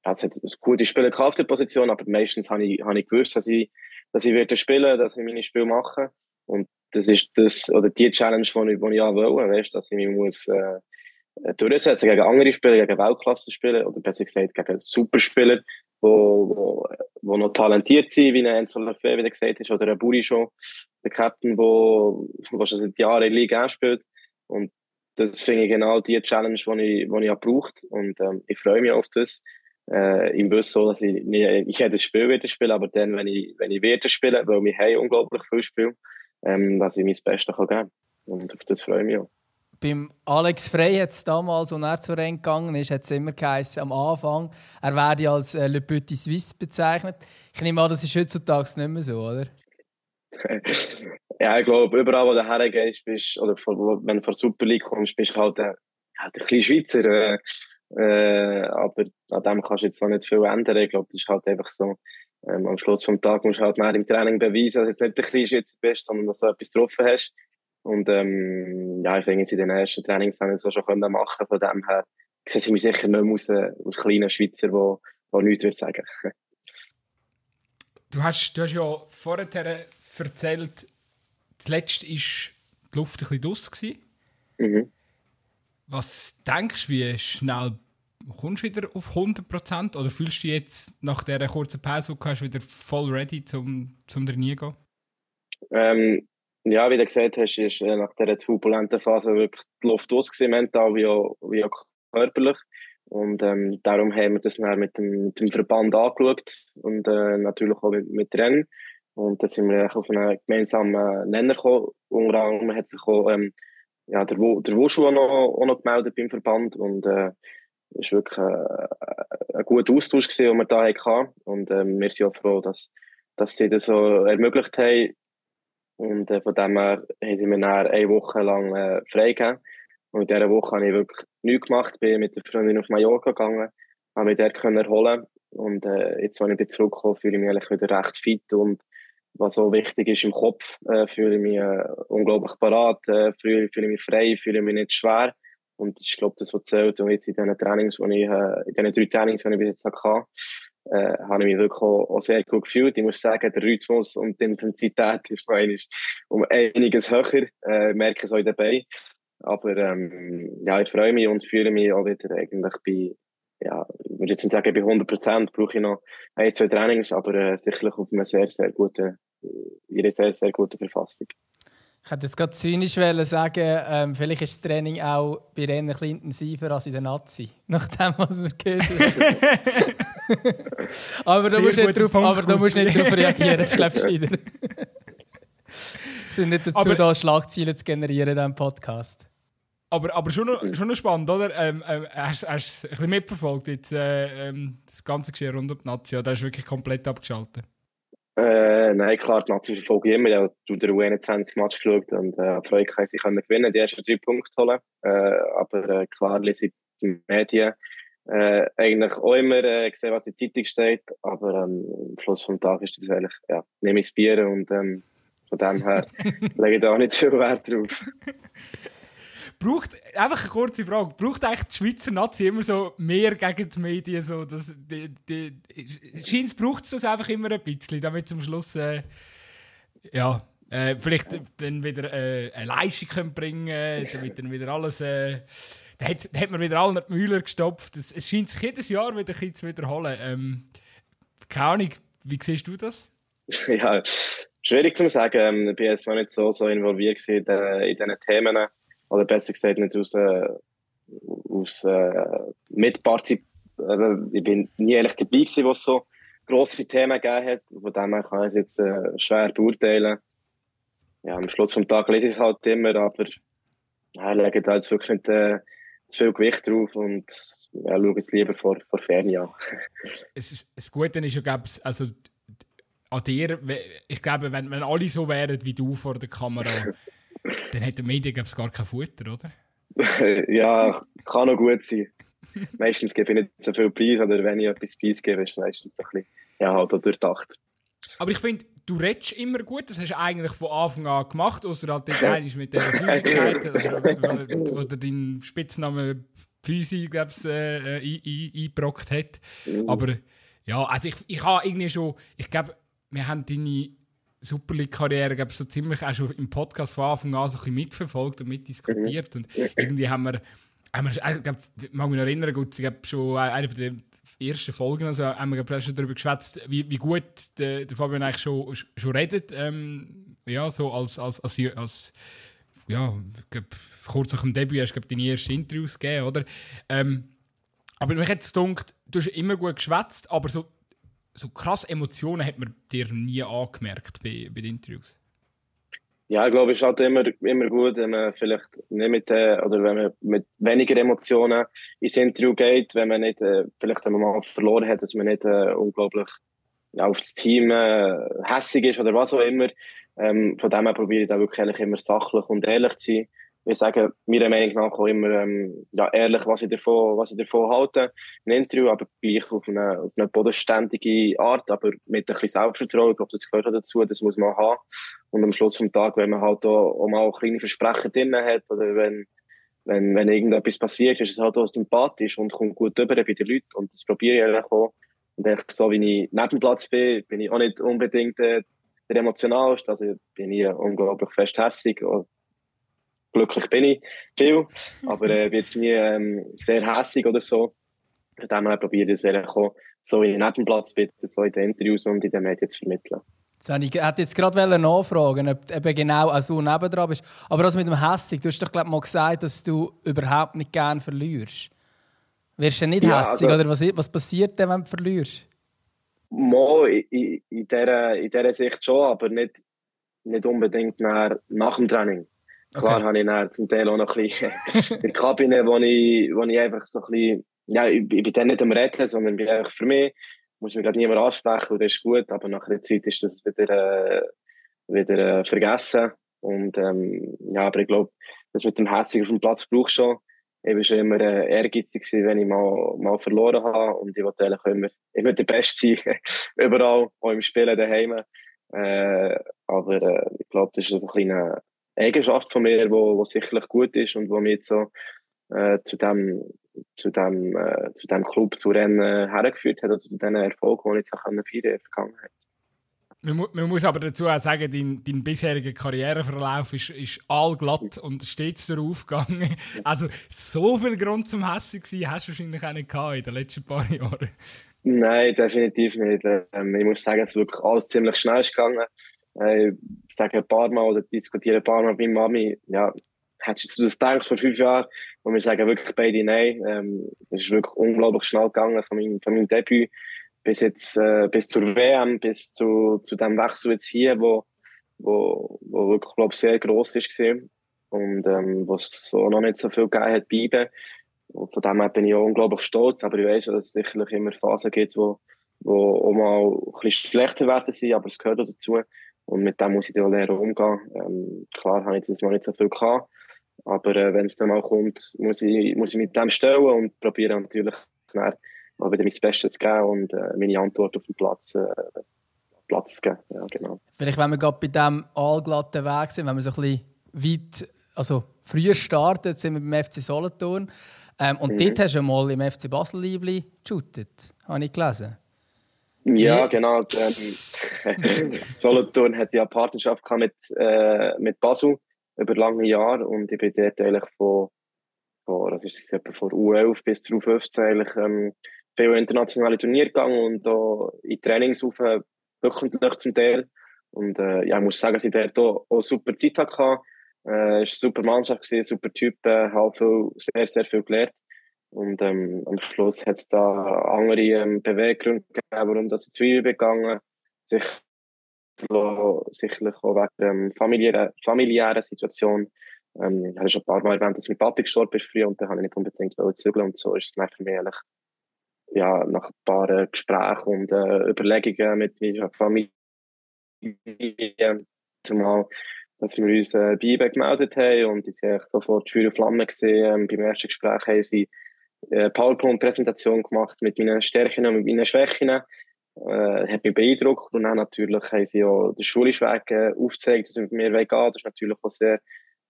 also hat gute Spieler auf der Position, aber meistens habe ich, habe ich gewusst, dass ich, dass ich werde spielen, dass ich meine Spiele mache. Und das ist das, oder die Challenge, die ich, die ich auch wollte, weißt, dass ich mich muss, äh, durchsetzen gegen andere Spieler, gegen Weltklasse-Spieler oder besser gesagt gegen Superspieler, die wo, wo noch talentiert sind, wie ein Enzo Lefebvre wieder gesagt hast, oder ein Buri schon, der Captain, wo, wo schon seit Jahren in der Liga spielt. Und das finde ich genau die Challenge, die ich, die ich gebraucht Und ähm, ich freue mich auf das. Äh, Im Bus so, dass ich nicht, ich hätte das Spiel wieder spielen, aber dann, wenn ich, wenn ich wieder spiele, weil wir unglaublich viel Spiel, ähm, dass ich mein Bestes geben kann. Und auf das freue ich mich auch. Beim Alex Frey hat es damals, als er zu Rennen gegangen ist, hat es immer geheißen, am Anfang, er werde als äh, Le Petit Suisse bezeichnet. Ich nehme an, das ist heutzutage nicht mehr so, oder? ja, ich glaube, überall, wo du hergehst, bist, oder wenn du vor Super League kommst, bist du halt ein, halt ein bisschen Schweizer. Äh, äh, aber an dem kannst du jetzt noch nicht viel ändern. Ich glaube, das ist halt einfach so. Ähm, am Schluss des Tages musst du halt mehr im Training beweisen, dass du nicht der kleine Schweizer bist, sondern dass du etwas getroffen hast. Und ähm, ja, ich denke, in den ersten Trainings haben wir es auch schon können machen Von dem her sehe ich mich sicher nicht mehr aus, als kleiner Schweizer, der, der nichts will sagen du hast, du hast ja vorher erzählt, zuletzt war die Luft ein bisschen draus. Mhm. Was denkst du, wie schnell kommst du wieder auf 100% oder fühlst du dich jetzt nach dieser kurzen Pause, die du hast, wieder voll ready zum, zum Trainieren gehen? Ähm, ja, wie du gesagt hast, ist äh, nach dieser turbulenten Phase wirklich die Luft aus, mental wie auch, wie auch körperlich. Und ähm, darum haben wir das dann mit dem, mit dem Verband angeschaut und äh, natürlich auch mit, mit Rennen. Und da sind wir auf einen gemeinsamen Nenner gekommen. Unter anderem hat sich auch ähm, ja, der, der Wushu auch noch, auch noch gemeldet beim Verband. Und äh, es war wirklich äh, ein guter Austausch, gewesen, den wir da hatten. Und äh, wir sind auch froh, dass, dass sie das so ermöglicht haben, und äh, von dem her haben dann eine Woche lang äh, freigegeben. Und in dieser Woche habe ich wirklich nichts gemacht, bin mit der Freundin auf Mallorca gegangen, habe mich dort können erholen und äh, jetzt, als ich zurückgekommen fühle ich mich wieder recht fit und was so wichtig ist im Kopf, äh, fühle ich mich äh, unglaublich parat, äh, fühle, fühle mich frei, fühle mich nicht schwer und ich glaube, das, was zählt und jetzt in diesen Trainings, die ich, in diesen drei Trainings, die ich bis jetzt hatte, habe ich mich wirklich auch, auch, sehr gut gefühlt. Ich muss sagen, der Rhythmus und die Intensität ist um einiges höher, äh, merke es auch dabei. Aber ähm, ja, ich freue mich und fühle mich auch wieder eigentlich bei, ja, ich würde jetzt nicht sagen, bei 100 Prozent brauche ich noch ein, zwei Trainings, aber äh, sicherlich auf einer sehr, sehr guten, einer sehr, sehr guten Verfassung. Ich hätte jetzt gerade zynisch sagen, ähm, vielleicht ist das Training auch bei Rennen ein bisschen intensiver als in der Nazi. Nach dem, was wir gehört haben. Aber da musst du nicht, drauf, aber da musst nicht drauf reagieren, das ist glaube ich Wir sind nicht dazu aber, da, Schlagzeilen zu generieren in diesem Podcast. Aber, aber schon, noch, schon noch spannend, oder? Ähm, ähm, hast du ein bisschen mitverfolgt, jetzt, äh, ähm, das ganze Geschehen rund um die Nazi? Oder hast du wirklich komplett abgeschaltet? Äh, nein, klar, die Nazi verfolge ich immer. Ich habe den U21-Match geschaut und äh, Freude gehabt, sie können gewinnen, die ersten drei Punkte holen. Äh, aber äh, klar lese ich die Medien äh, eigentlich auch immer äh, gesehen, was in der Zeitung steht. Aber ähm, am Schluss des Tages ist das eigentlich, ja, nehme ich das Bier und ähm, von dem her lege ich da auch nicht viel Wert drauf. braucht, einfach eine kurze Frage, braucht eigentlich die Schweizer Nazi immer so mehr gegen die Medien? So, dass die, die, Scheint braucht es das einfach immer ein bisschen, damit zum Schluss, äh, ja, äh, vielleicht dann wieder äh, eine Leistung können bringen können, damit dann wieder alles, äh, da hat, da hat man wieder allen die Mühler gestopft. Es, es scheint sich jedes Jahr wieder ein zu wiederholen. Ähm, keine Ahnung, wie siehst du das? Ja, schwierig zu sagen. Ähm, ich bin jetzt noch nicht so, so involviert in, diesen Themen oder besser gesagt nicht aus, äh, aus äh, Mitpartizip äh, ich bin nie ehrlich dabei gewesen, was so grosse Themen gegeben hat. Von dem her kann ich es jetzt äh, schwer beurteilen. Ja, am Schluss des Tages lese ich es halt immer, aber ja, ich lege da jetzt wirklich nicht äh, viel Gewicht drauf und ja, schaue es lieber vor, vor Ferne an. es ist, das Gute ist ja, glaube also an dir, ich glaube, wenn, wenn alle so wären wie du vor der Kamera, Dann hat der Medien gar kein Futter, oder? ja, kann noch gut sein. meistens gebe ich nicht so viel Preis, oder wenn ich etwas Preis gebe, ist es meistens ein bisschen ja, halt durchdacht. Aber ich finde, du redest immer gut, das hast du eigentlich von Anfang an gemacht, außer halt den mit der Physigkeit, oder, oder dein Spitzname Physi, glaube ich, äh, äh eingebrockt hat. Mhm. Aber ja, also ich, ich habe irgendwie schon, ich glaube, wir haben deine Super League-Karriere so ziemlich auch schon im Podcast von Anfang an so ein bisschen mitverfolgt und mitdiskutiert. Mhm. Und irgendwie haben wir, haben wir ich glaube, ich mag mich noch erinnern, gut, ich habe schon eine der ersten Folgen, also haben wir schon darüber geschwätzt, wie, wie gut der, der Fabian eigentlich schon, schon redet. Ähm, ja, so als, als, als, als ja, glaub, kurz nach dem Debüt hast du deine ersten Interviews gegeben, oder? Ähm, aber mich hat es gedacht, du hast immer gut geschwätzt, aber so so krass Emotionen hat man dir nie angemerkt bei, bei den Interviews? Ja, ich glaube, es ist halt immer, immer gut, wenn man vielleicht nicht mit, äh, oder wenn man mit weniger Emotionen ins Interview geht, wenn man nicht, äh, vielleicht wenn man mal verloren hat, dass man nicht äh, unglaublich ja, auf das Team äh, hässig ist oder was auch immer. Ähm, von dem her probiere ich da wirklich immer sachlich und ehrlich zu sein wir sagen meiner Meinung nach auch immer ähm, ja, ehrlich, was ich, davon, was ich davon halte, ein Interview, aber gleich auf eine, auf eine bodenständige Art, aber mit ein bisschen Selbstvertrauen. Ich glaube, das gehört dazu, das muss man haben. Und am Schluss vom Tag, wenn man halt auch, auch mal kleine Versprechen drin hat oder wenn, wenn, wenn irgendetwas passiert, ist es halt auch sympathisch und kommt gut rüber bei den Leuten. Und das probiere ich auch. Und so, wie ich neben dem Platz bin, bin ich auch nicht unbedingt äh, der emotionalste. Also bin ich unglaublich fest hässig glücklich bin ich viel, aber äh, bin jetzt nie ähm, sehr hässig oder so. Von dem her probiere ich es auch so in den Platz bitte, so in den Interviews und in den Medien zu vermitteln. Ich hätte jetzt gerade nachfragen, ob eben genau also nebendran bist. Aber was mit dem Hässig, du hast doch glaub, mal gesagt, dass du überhaupt nicht gerne verlierst. Wirst du nicht ja, hässig also, oder was, was passiert denn, wenn du verlierst? Mal in, in, dieser, in dieser Sicht schon, aber nicht, nicht unbedingt nach, nach dem Training. Klar okay. habe ich dann zum Teil auch noch ein bisschen in der Kabine, wo ich, wo ich einfach so ein bisschen, ja, ich, ich bin dann nicht am Reden, sondern bin einfach für mich, muss mich gerade niemand ansprechen und das ist gut, aber nach einer Zeit ist das wieder, äh, wieder äh, vergessen und ähm, ja, aber ich glaube, das mit dem Hässig auf dem Platz braucht schon. Ich war schon immer äh, ehrgeizig, wenn ich mal, mal verloren habe und ich wollte eigentlich immer, immer der Beste sein, überall, auch im Spielen daheim. Äh, aber äh, ich glaube, das ist so ein kleiner Eigenschaft von mir, wo, wo sicherlich gut ist und wo mich jetzt so äh, zu dem zu dem, äh, zu dem Club, zu Rennen hergeführt hat, oder zu diesen Erfolgen, die ich jetzt auch feiern in der Vergangenheit. Man, man, muss aber dazu auch sagen, dein, dein bisheriger Karriereverlauf ist, ist allglatt und stets darauf gegangen. Also so viel Grund zum Hässig sein hast du wahrscheinlich auch nicht gehabt in den letzten paar Jahren. Nein, definitiv nicht. Ähm, ich muss sagen, es ist wirklich alles ziemlich schnell gegangen. Äh, ich sage ein paar Mal oder diskutiere ein paar Mal mit Mami, ja, hättest du das gedacht vor fünf Jahren? Und wir sagen wirklich beide nein. Ähm, es ist wirklich unglaublich schnell gegangen von meinem, von meinem Debüt bis jetzt äh, bis zur WM, bis zu, zu dem Wechsel jetzt hier, wo, wo, wo wirklich glaub, sehr gross ist und ähm, wo es so noch nicht so viel gegeben hat bleiben. Und von dem her bin ich auch unglaublich stolz, aber ich weiß dass es sicherlich immer Phasen gibt, wo, wo auch mal ein bisschen schlechter werden sind, aber es gehört auch dazu. Und mit dem muss ich dann lernen umgehen. Ähm, klar habe ich jetzt noch nicht so viel gehabt, aber äh, wenn es dann mal kommt, muss ich, muss ich mit dem stellen und probiere natürlich dann mal wieder mein Bestes zu geben und äh, meine Antwort auf den Platz, äh, Platz zu geben. Ja, genau. Vielleicht, wenn wir gerade bei diesem allglatten Weg sind, wenn wir so ein bisschen weit, also früher startet, sind wir beim FC Solothurn. Ähm, und mhm. dort hast du mal im FC Basel-Liebli geshootet, habe ich gelesen. Ja, genau. Ähm, Solothurn hat ja eine Partnerschaft mit, äh, mit Basel über lange Jahre und ich bin dort eigentlich von, von, das ist etwa von U11 bis zu U15 eigentlich, ähm, viele internationale Turniere gegangen und da in Trainings auf, wöchentlich zum Teil. Und äh, ja, ich muss sagen, dass ich dort auch, auch super Zeit hatte. Äh, es war eine super Mannschaft, gewesen, super Typ, äh, habe viel, sehr, sehr viel gelernt. Und ähm, am Schluss hat es da andere ähm, Beweggründe gegeben, warum das ich zu ihm begangen Sich, sicherlich auch wegen der ähm, familiären, familiären Situation. Ähm, ich habe schon ein paar Mal erwähnt, dass mein Papi gestorben ist früher und dann habe ich nicht unbedingt zügeln und so ist es für mich eigentlich ja, nach ein paar äh, Gesprächen und äh, Überlegungen mit meiner Familie, zumal, dass wir uns äh, bei eBay gemeldet haben und die sind sofort Feuer und Flamme gesehen. Ähm, beim ersten Gespräch haben sie äh, PowerPoint-Präsentation gemacht mit meinen Stärken und mit meinen Schwächen. Äh, hat mich beeindruckt und dann natürlich haben sie auch den schulischen Weg äh, aufgezeigt, dass sie mit mir weggehen. Das ist natürlich auch sehr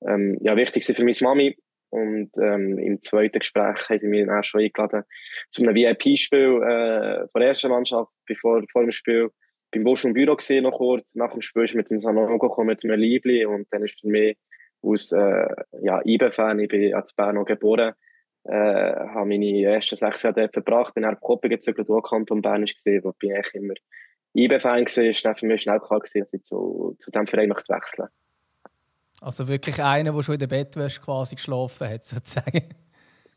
ähm, ja, wichtig für meine Mami, und ähm, im zweiten Gespräch haben sie mich dann auch schon eingeladen zu einem VIP-Spiel äh, von der ersten Mannschaft, bevor, vor dem Spiel beim Busch im Büro gesehen noch kurz. Nach dem Spiel ist mit dem Sanogo gekommen, mit einem Liebli und dann ist für mich aus äh, ja, IBE-Fan, ich bin als Bern geboren, äh, habe meine ersten sechs Jahre dort verbracht, bin nach Koppen gezögert, wo Kanton Bern gesehen, wo bin ich immer IBE-Fan war, dann für mich schnell klar gewesen, dass ich zu, zu diesem Verein möchte wechseln. Also wirklich einer, der schon in der Bettwäsche quasi geschlafen hat, sozusagen.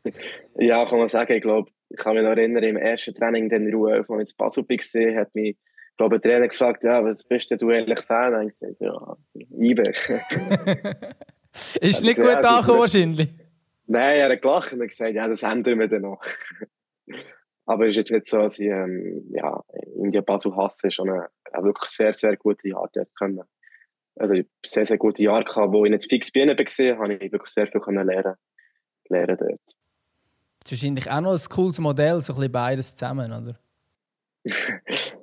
Ja, kann man sagen. Ich glaube, ich kann mich noch erinnern, im ersten Training in Ruhe, als ich in Basel gesehen hat mich glaube, der Trainer gefragt, ja, was bist du eigentlich Fan? Und ich gesagt, ja, Iber. ist nicht gut ja, angekommen wahrscheinlich? Nein, er hat gelacht und gesagt, ja, das ändern wir dann noch. Aber es ist jetzt nicht so, dass ich ähm, ja, India Basel hasse, schon eine, eine wirklich sehr, sehr gute Art können also sehr, sehr gute Jahre gehabt, wo ich nicht fix bei ihnen war, habe ich wirklich sehr viel lernen, lernen dort. Das ist wahrscheinlich auch noch ein cooles Modell, so ein bisschen beides zusammen, oder?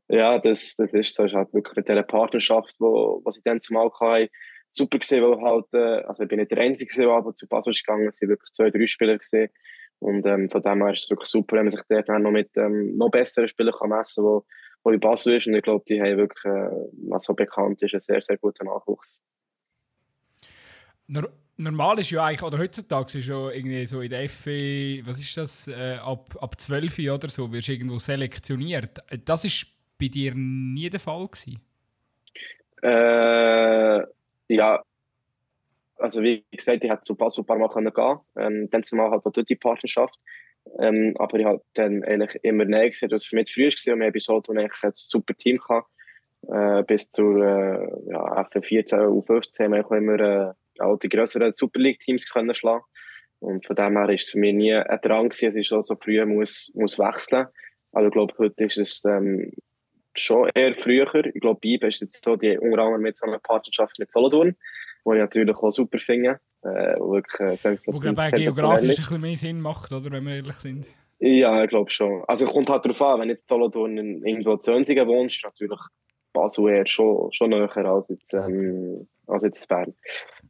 ja, das, das ist so. ist halt wirklich mit dieser Partnerschaft, was ich dann zumal hatte, super gesehen, weil halt, äh, also ich bin nicht der Einzige, der zu Basel ist gegangen, es waren wirklich zwei, drei Spieler gesehen. Und ähm, von dem her ist es wirklich super, wenn man sich dort noch mit ähm, noch besseren Spielern kann messen kann, wo in Basel ist. Und ich glaube, die haben wirklich, äh, was so bekannt ist, einen sehr, sehr guten Nachwuchs. Normal ist ja eigentlich, oder heutzutage ist ja irgendwie so in der FE, was ist das, äh, ab, ab 12 oder so, wirst du irgendwo selektioniert. Das ist bei dir nie der Fall gewesen? Äh, ja, also wie gesagt, ich hätte zu Basel ein paar Mal gehen ähm, Dann zumal halt auch dort die Partnerschaft. Ähm, aber ich habe dann eigentlich immer näher gesehen, dass es für mich zu früh war. Und haben bis heute ein super Team gehabt. Äh, bis zur äh, ja, F14 U15 haben wir immer äh, auch die größeren Super League-Teams können schlagen. Und von dem her ist es für mich nie ein Drang gewesen, dass ich so früh muss, muss wechseln. Also ich glaube, heute ist es ähm, schon eher früher. Ich glaube, Bibe ist jetzt so, die unter anderem mit so einer Partnerschaft mit Solothurn, die ich natürlich auch super finde. Äh, wirklich, äh, Wo glaube ich geografisch ein bisschen mehr Sinn macht, oder, wenn wir ehrlich sind. Ja, ich glaube schon. Also kommt halt darauf an, wenn jetzt Solothurn irgendwo zu Zönsigen wohnst, ist natürlich Basel eher schon, schon näher als jetzt, ähm, als jetzt Bern.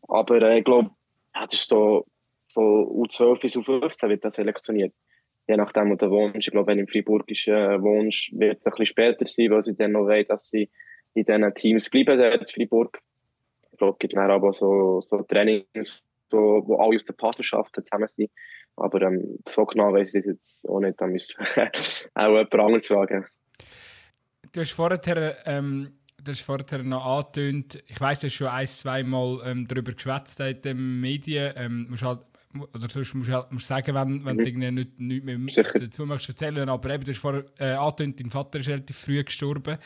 Aber äh, ich glaube, ja, das ist so von U12 bis U15 wird das selektioniert. Je nachdem, wo du wohnst. Ich glaube, wenn du in Freiburg ist, äh, wohnst, wird es ein bisschen später sein, weil sie dann noch wollen, dass sie in diesen Teams bleiben, der in Freiburg. Ich glaube, es gibt dann aber so, so Trainings, wo, wo alle aus der Partnerschaft zusammen sind. Aber ähm, so genau weiß ich jetzt auch nicht, da müssen auch jemand anderes fragen. Du hast vorher, ähm, du hast vorher noch angetönt, ich weiss, du hast schon ein, zwei Mal ähm, darüber geschwätzt in den Medien. Ähm, musst halt, oder sonst musst du halt, musst sagen, wenn, wenn mhm. du irgendwie nicht, nicht mehr Sicher. dazu möchtest erzählen. Aber eben, du hast vorher äh, angetönt, dein Vater ist relativ früh gestorben.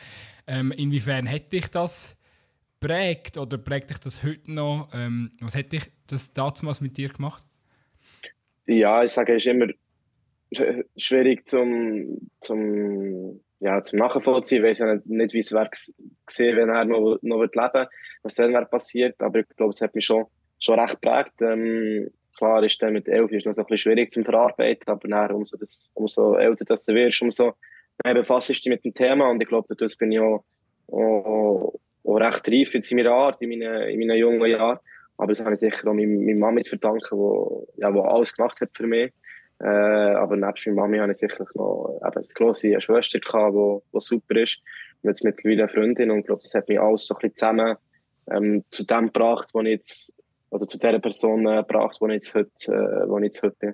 Ähm, inwiefern hätte dich das prägt oder prägt dich das heute noch? Ähm, was hätte dich das damals mit dir gemacht? Ja, ich sage, es ist immer schwierig zum, zum, ja, zum Nachvollziehen. Ich weiß ja nicht, nicht wie es wäre gesehen, wenn er noch, noch leben was dann wäre passiert. Aber ich glaube, es hat mich schon, schon recht geprägt. Ähm, klar ist dann mit elf ist noch so schwierig zum Verarbeiten, aber dann, umso, das, umso älter das du wirst, umso mehr befasst dich mit dem Thema. Und ich glaube, das bin ich auch, auch, auch recht reif in meiner Art, in meinen, in meinen jungen Jahren. Aber das habe ich sicher auch meiner Mama zu verdanken, die ja, wo alles gemacht hat für mich. Äh, aber neben meiner Mami habe ich sicherlich noch eben, eine grosse Schwester die, super ist. Und jetzt mittlerweile eine Freundin. Und ich glaube, das hat mich alles so ein bisschen zusammen ähm, zu dem gebracht, wo ich jetzt, oder zu der Person äh, gebracht, wo ich jetzt heute, äh, wo ich jetzt heute bin.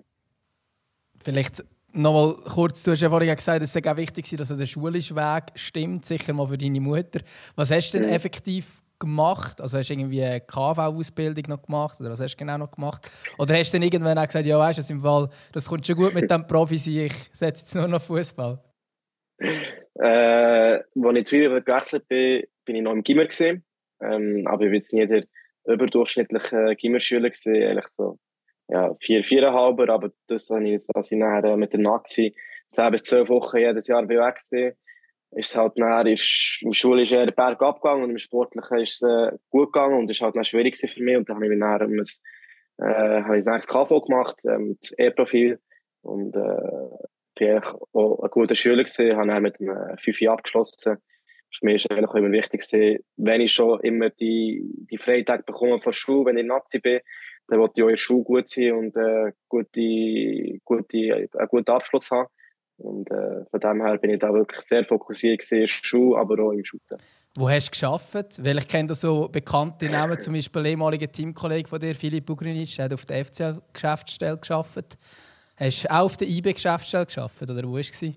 Vielleicht Nochmal kurz, du hast ja vorhin gesagt, es sei auch wichtig, dass der schulische Weg stimmt, sicher mal für deine Mutter. Was hast du denn mhm. effektiv gemacht? Also hast du irgendwie eine KV-Ausbildung noch gemacht oder was hast du genau noch gemacht? Oder hast du dann irgendwann auch gesagt, ja weißt du, im Fall, das kommt schon gut mit dem Profi ich setze jetzt nur noch Fußball? Äh, als ich zu Zwiebeln gewechselt bin, bin ich noch im Gimmer gesehen, ähm, aber ich war jetzt nie der überdurchschnittliche Gimmerschüler gesehen, eigentlich so ja vier viereinhalber, aber das habe ich, dass ich nachher mit dem Nazi zehn bis zwölf Wochen jedes Jahr bei weg gesehen ist halt nachher, ist, im Schule ist eher Berg abgegangen und im Sportlichen ist es äh, gut gegangen und es war halt dann schwierig für mich und dann habe ich mir nachher um ein, äh, habe ich das KV gemacht, ähm, das E-Profil und äh, bin auch ein guter Schüler gewesen, habe dann mit einem 5 abgeschlossen. Für mich ist es immer wichtig wenn ich schon immer die, die Freitage bekomme von der Schule, wenn ich Nazi bin, dann wollte ich auch in der Schule gut sein und äh, gute, gute, einen guten Abschluss haben. Und äh, von dem her bin ich da wirklich sehr fokussiert in der Schule, aber auch im Shooten. Wo hast du geschafft? Weil ich kenne so bekannte Namen, zum Beispiel ehemaliger Teamkollege von dir, Philipp Bugrinic, der hat auf der FCL-Geschäftsstelle geschafft. Hast du auch auf der IB-Geschäftsstelle geschafft oder wo warst du?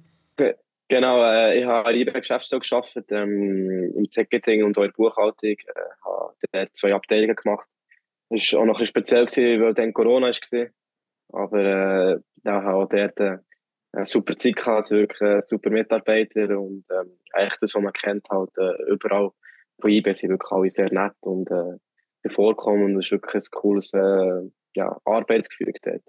Genau, äh, ich habe in der IB-Geschäftsstelle geschafft, ähm, im Ticketing und auch in der Buchhaltung. Ich äh, habe zwei Abteilungen gemacht. Das war auch noch ein bisschen speziell, weil dann Corona war. Aber äh, ja, habe auch dort äh, eine super Zeit gehabt, also wirklich äh, super Mitarbeiter und ähm, eigentlich das, was man kennt, halt äh, überall von IB sind wirklich alle sehr nett und äh, vorkommen und es ist wirklich ein cooles äh, ja, Arbeitsgefühl dort.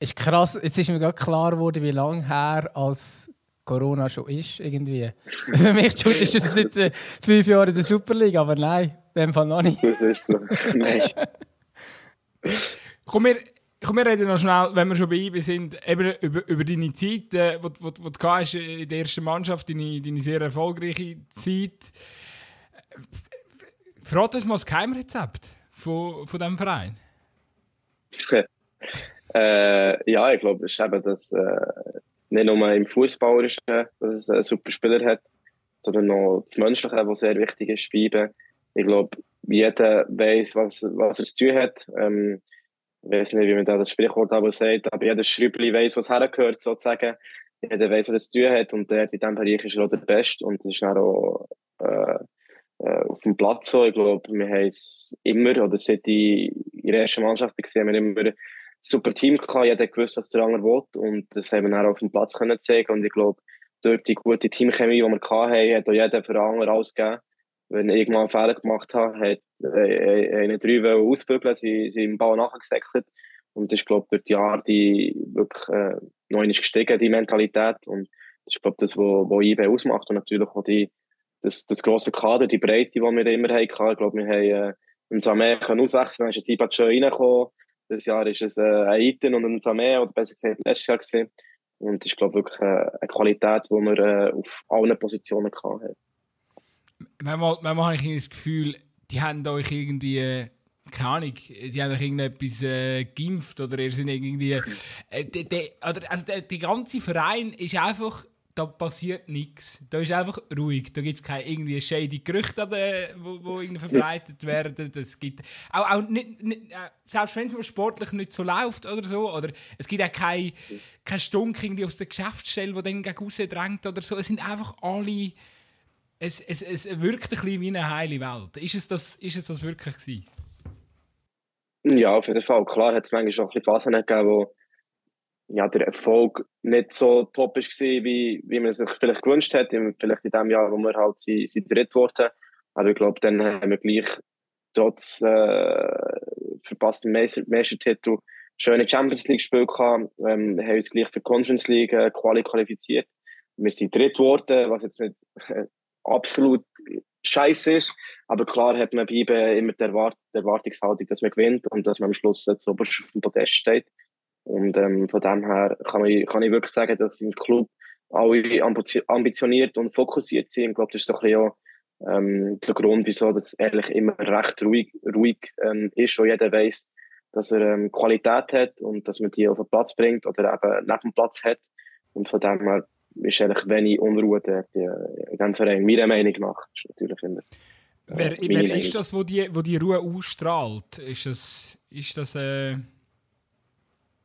Ist krass, jetzt ist mir gerade klar geworden, wie lange her als Corona schon ist, irgendwie. Für mich schon ist es nicht äh, fünf Jahre in der Superliga, aber nein, in dem Fall noch nicht. Das ist noch, nein. Komm, wir, Komm, wir reden noch schnell, wenn wir schon bei IBE sind, eben über, über deine Zeit, äh, wo, wo, wo du hast in der ersten Mannschaft, deine, deine sehr erfolgreiche Zeit. Verrat uns mal das Geheimrezept von, von diesem Verein. äh, ja, ich glaube, es ist eben, dass äh, nicht nur im Fußballerischen, dass es einen super Spieler hat, sondern auch das Menschliche, was sehr wichtig ist bei IBE. Ich glaube, jeder weiß, was, was er zu tun hat. Ähm, ich weiß nicht, wie man da das Sprichwort aber sagt, aber jeder Schrübli weiß, was hergehört, sozusagen. Jeder weiß, was es zu tun hat und der in diesem Bereich ist er auch der Beste und das ist dann auch äh, äh, auf dem Platz so. Ich glaube, wir haben es immer, oder seit ich in der ersten Mannschaft war, haben wir immer super Team gehabt, jeder gewusst, was der andere will und das haben wir dann auf dem Platz können zeigen und ich glaube, durch die gute Teamchemie, die wir hatten, hat auch jeder für den anderen alles gegeben wenn ich irgendwann einen Fehler gemacht habe, hat äh, eine drei ausbügeln, sie sind im Ball nachgesäckelt. Und das ist, glaube ich, durch die Jahre die wirklich äh, ist gestiegen, die Mentalität. Und das ist, glaube ich, das, was IB ausmacht. Und natürlich auch die, das, das grosse Kader, die Breite, die wir immer hatten. Ich glaube, wir haben äh, einen Samé auswechseln, dann ist ein Sibat schon reingekommen. Das Jahr ist es äh, ein Iten und ein Samé, oder besser gesagt, letztes Jahr gesehen. Und ist, glaube ich, wirklich äh, eine Qualität, die wir äh, auf allen Positionen hatten manchmal, manchmal habe ich das Gefühl, die haben euch irgendwie, keine Ahnung, die haben euch irgendetwas äh, geimpft oder ihr sind irgendwie. Äh, die, die, oder, also der, der ganze Verein ist einfach da passiert nichts. Da ist einfach ruhig. Da gibt es keine irgendwie shady Gerüchte, die wo, wo verbreitet werden. Das gibt auch, auch nicht, nicht, äh, selbst wenn es sportlich nicht so läuft oder so, oder es gibt auch keinen kein Stunk irgendwie aus der Geschäftsstelle, der dann gegen drängt oder so. Es sind einfach alle... Es, es, es wirkt ein bisschen wie eine heile Welt. Ist es das, ist es das wirklich gewesen? Ja, auf jeden Fall. Klar hat es manchmal schon ein bisschen Phasen gegeben, wo ja, der Erfolg nicht so top war, wie, wie man sich vielleicht gewünscht hätte. Vielleicht in dem Jahr, wo wir halt sind, sind dritt wurden. Aber ich glaube, dann haben wir gleich trotz äh, verpasstem Meistertitel schöne Champions League Spiele gehabt. Ähm, wir haben uns gleich für die Conference League äh, Quali qualifiziert. Wir sind dritt geworden, was jetzt nicht äh, absolut scheiße ist. Aber klar hat man bei immer die, Erwart Erwartungshaltung, dass man gewinnt und dass man am Schluss jetzt oberst auf dem Podest steht. Und ähm, von dem her kann ich, kann ich wirklich sagen, dass im Club alle ambitioniert und fokussiert sind. Ich glaube, das ist doch ein auch, ähm, der Grund, wieso das ehrlich immer recht ruhig, ruhig ähm, ist, wo jeder weiß, dass er ähm, Qualität hat und dass man die auf den Platz bringt oder eben neben dem Platz hat. Und von dem her ist eigentlich wenig Unruhe dort in diesem Verein, meiner Meinung nach. Ist natürlich immer. Äh, wer, wer ist das, wo die, wo die Ruhe ausstrahlt? Ist das, ist das, äh,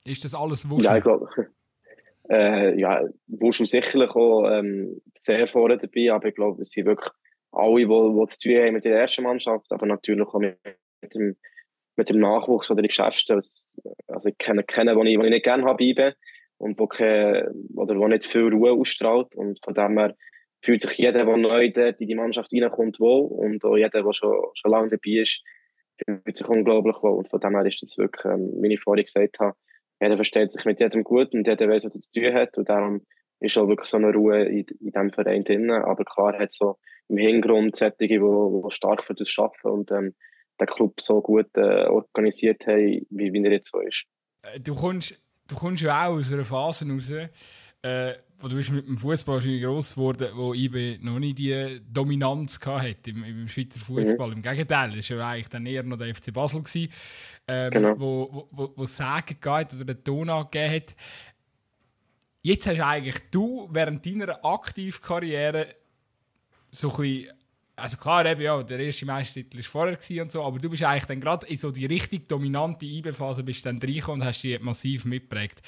ist das alles Wuschel? Ja, ich glaube, äh, ja, Wuschel sicherlich auch ähm, sehr vorne dabei, aber ich glaube, es sind wirklich alle, die, die zu tun haben mit der ersten Mannschaft, aber natürlich auch mit dem, mit dem Nachwuchs oder den Geschäften. Also ich kenne keinen, den ich, ich nicht gerne habe, und wo, keine, oder wo nicht viel Ruhe ausstrahlt. Und von dem her fühlt sich jeder, der neu in die Mannschaft reinkommt, wohl. Und auch jeder, der schon, schon lange dabei ist, fühlt sich unglaublich wohl. Und von dem her ist das wirklich, ähm, wie ich vorhin gesagt habe, jeder versteht sich mit jedem gut und jeder weiß, was er zu tun hat. Und darum ist auch wirklich so eine Ruhe in, in diesem Verein drin. Aber klar hat so im Hintergrund Sättige, die, die stark für das arbeiten und ähm, den Club so gut äh, organisiert haben, wie, wie er jetzt so ist. Äh, du kommst du kommst ja auch aus einer Phase raus, äh, wo du bist mit dem Fußball gross geworden, wo IB noch nicht die Dominanz hatte im, im Schweizer Fußball. Mhm. Im Gegenteil, das war ja eigentlich dann eher noch der FC Basel, gewesen, ähm, genau. wo, wo, wo Sagen geht oder den Ton angegeben hat. Jetzt hast eigentlich du während deiner aktiven Karriere so ein bisschen also klar, eben, ja, der erste Meistertitel war vorher und so, aber du bist eigentlich dann gerade in so die richtig dominante IB-Phase bist dann reingekommen und hast dich massiv mitgeprägt.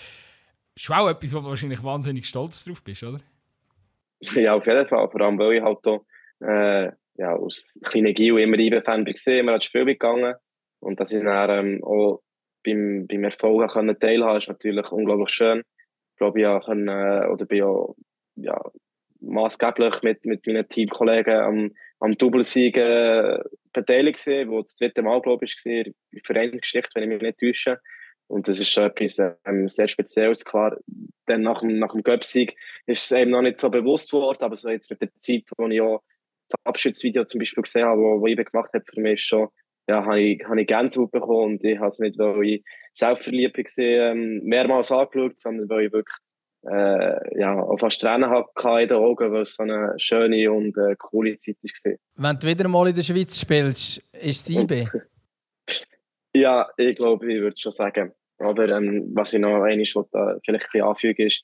Das ist auch etwas, wo du wahrscheinlich wahnsinnig stolz drauf bist, oder? Ja, auf jeden Fall. Vor allem, weil ich halt auch, äh, ja, aus kleinen Gio immer IB-Fan war, immer ans Spiel gegangen. Und dass ich dann ähm, auch beim, beim Erfolg teilhaben ist natürlich unglaublich schön. Ich glaube, ich können, äh, oder bin ja, ja maßgeblich mit, mit meinen Teamkollegen am am Doublesieg äh, beteiligt wo das dritte Mal, glaube ich, war, in Vereinsgeschichte, wenn ich mich nicht täusche. Und das ist schon etwas ähm, sehr Spezielles. Klar, dann nach dem, nach dem Göpsieg ist es eben noch nicht so bewusst geworden, aber so jetzt mit der Zeit, wo ich auch das Abschiedsvideo zum Beispiel gesehen habe, wo, wo ich gemacht habe, für mich schon, ja, habe ich, habe ich Gänsehaut bekommen und ich habe es nicht, weil ich selbstverliebt war, ähm, mehrmals angeschaut, sondern weil ich wirklich äh, ja, auch fast Tränen hatte in den Augen, weil es so eine schöne und äh, coole Zeit war. Wenn du wieder mal in der Schweiz spielst, ist es IB? ja, ich glaube, ich würde schon sagen. Aber ähm, was ich noch einmal vielleicht ein bisschen anfügen ist,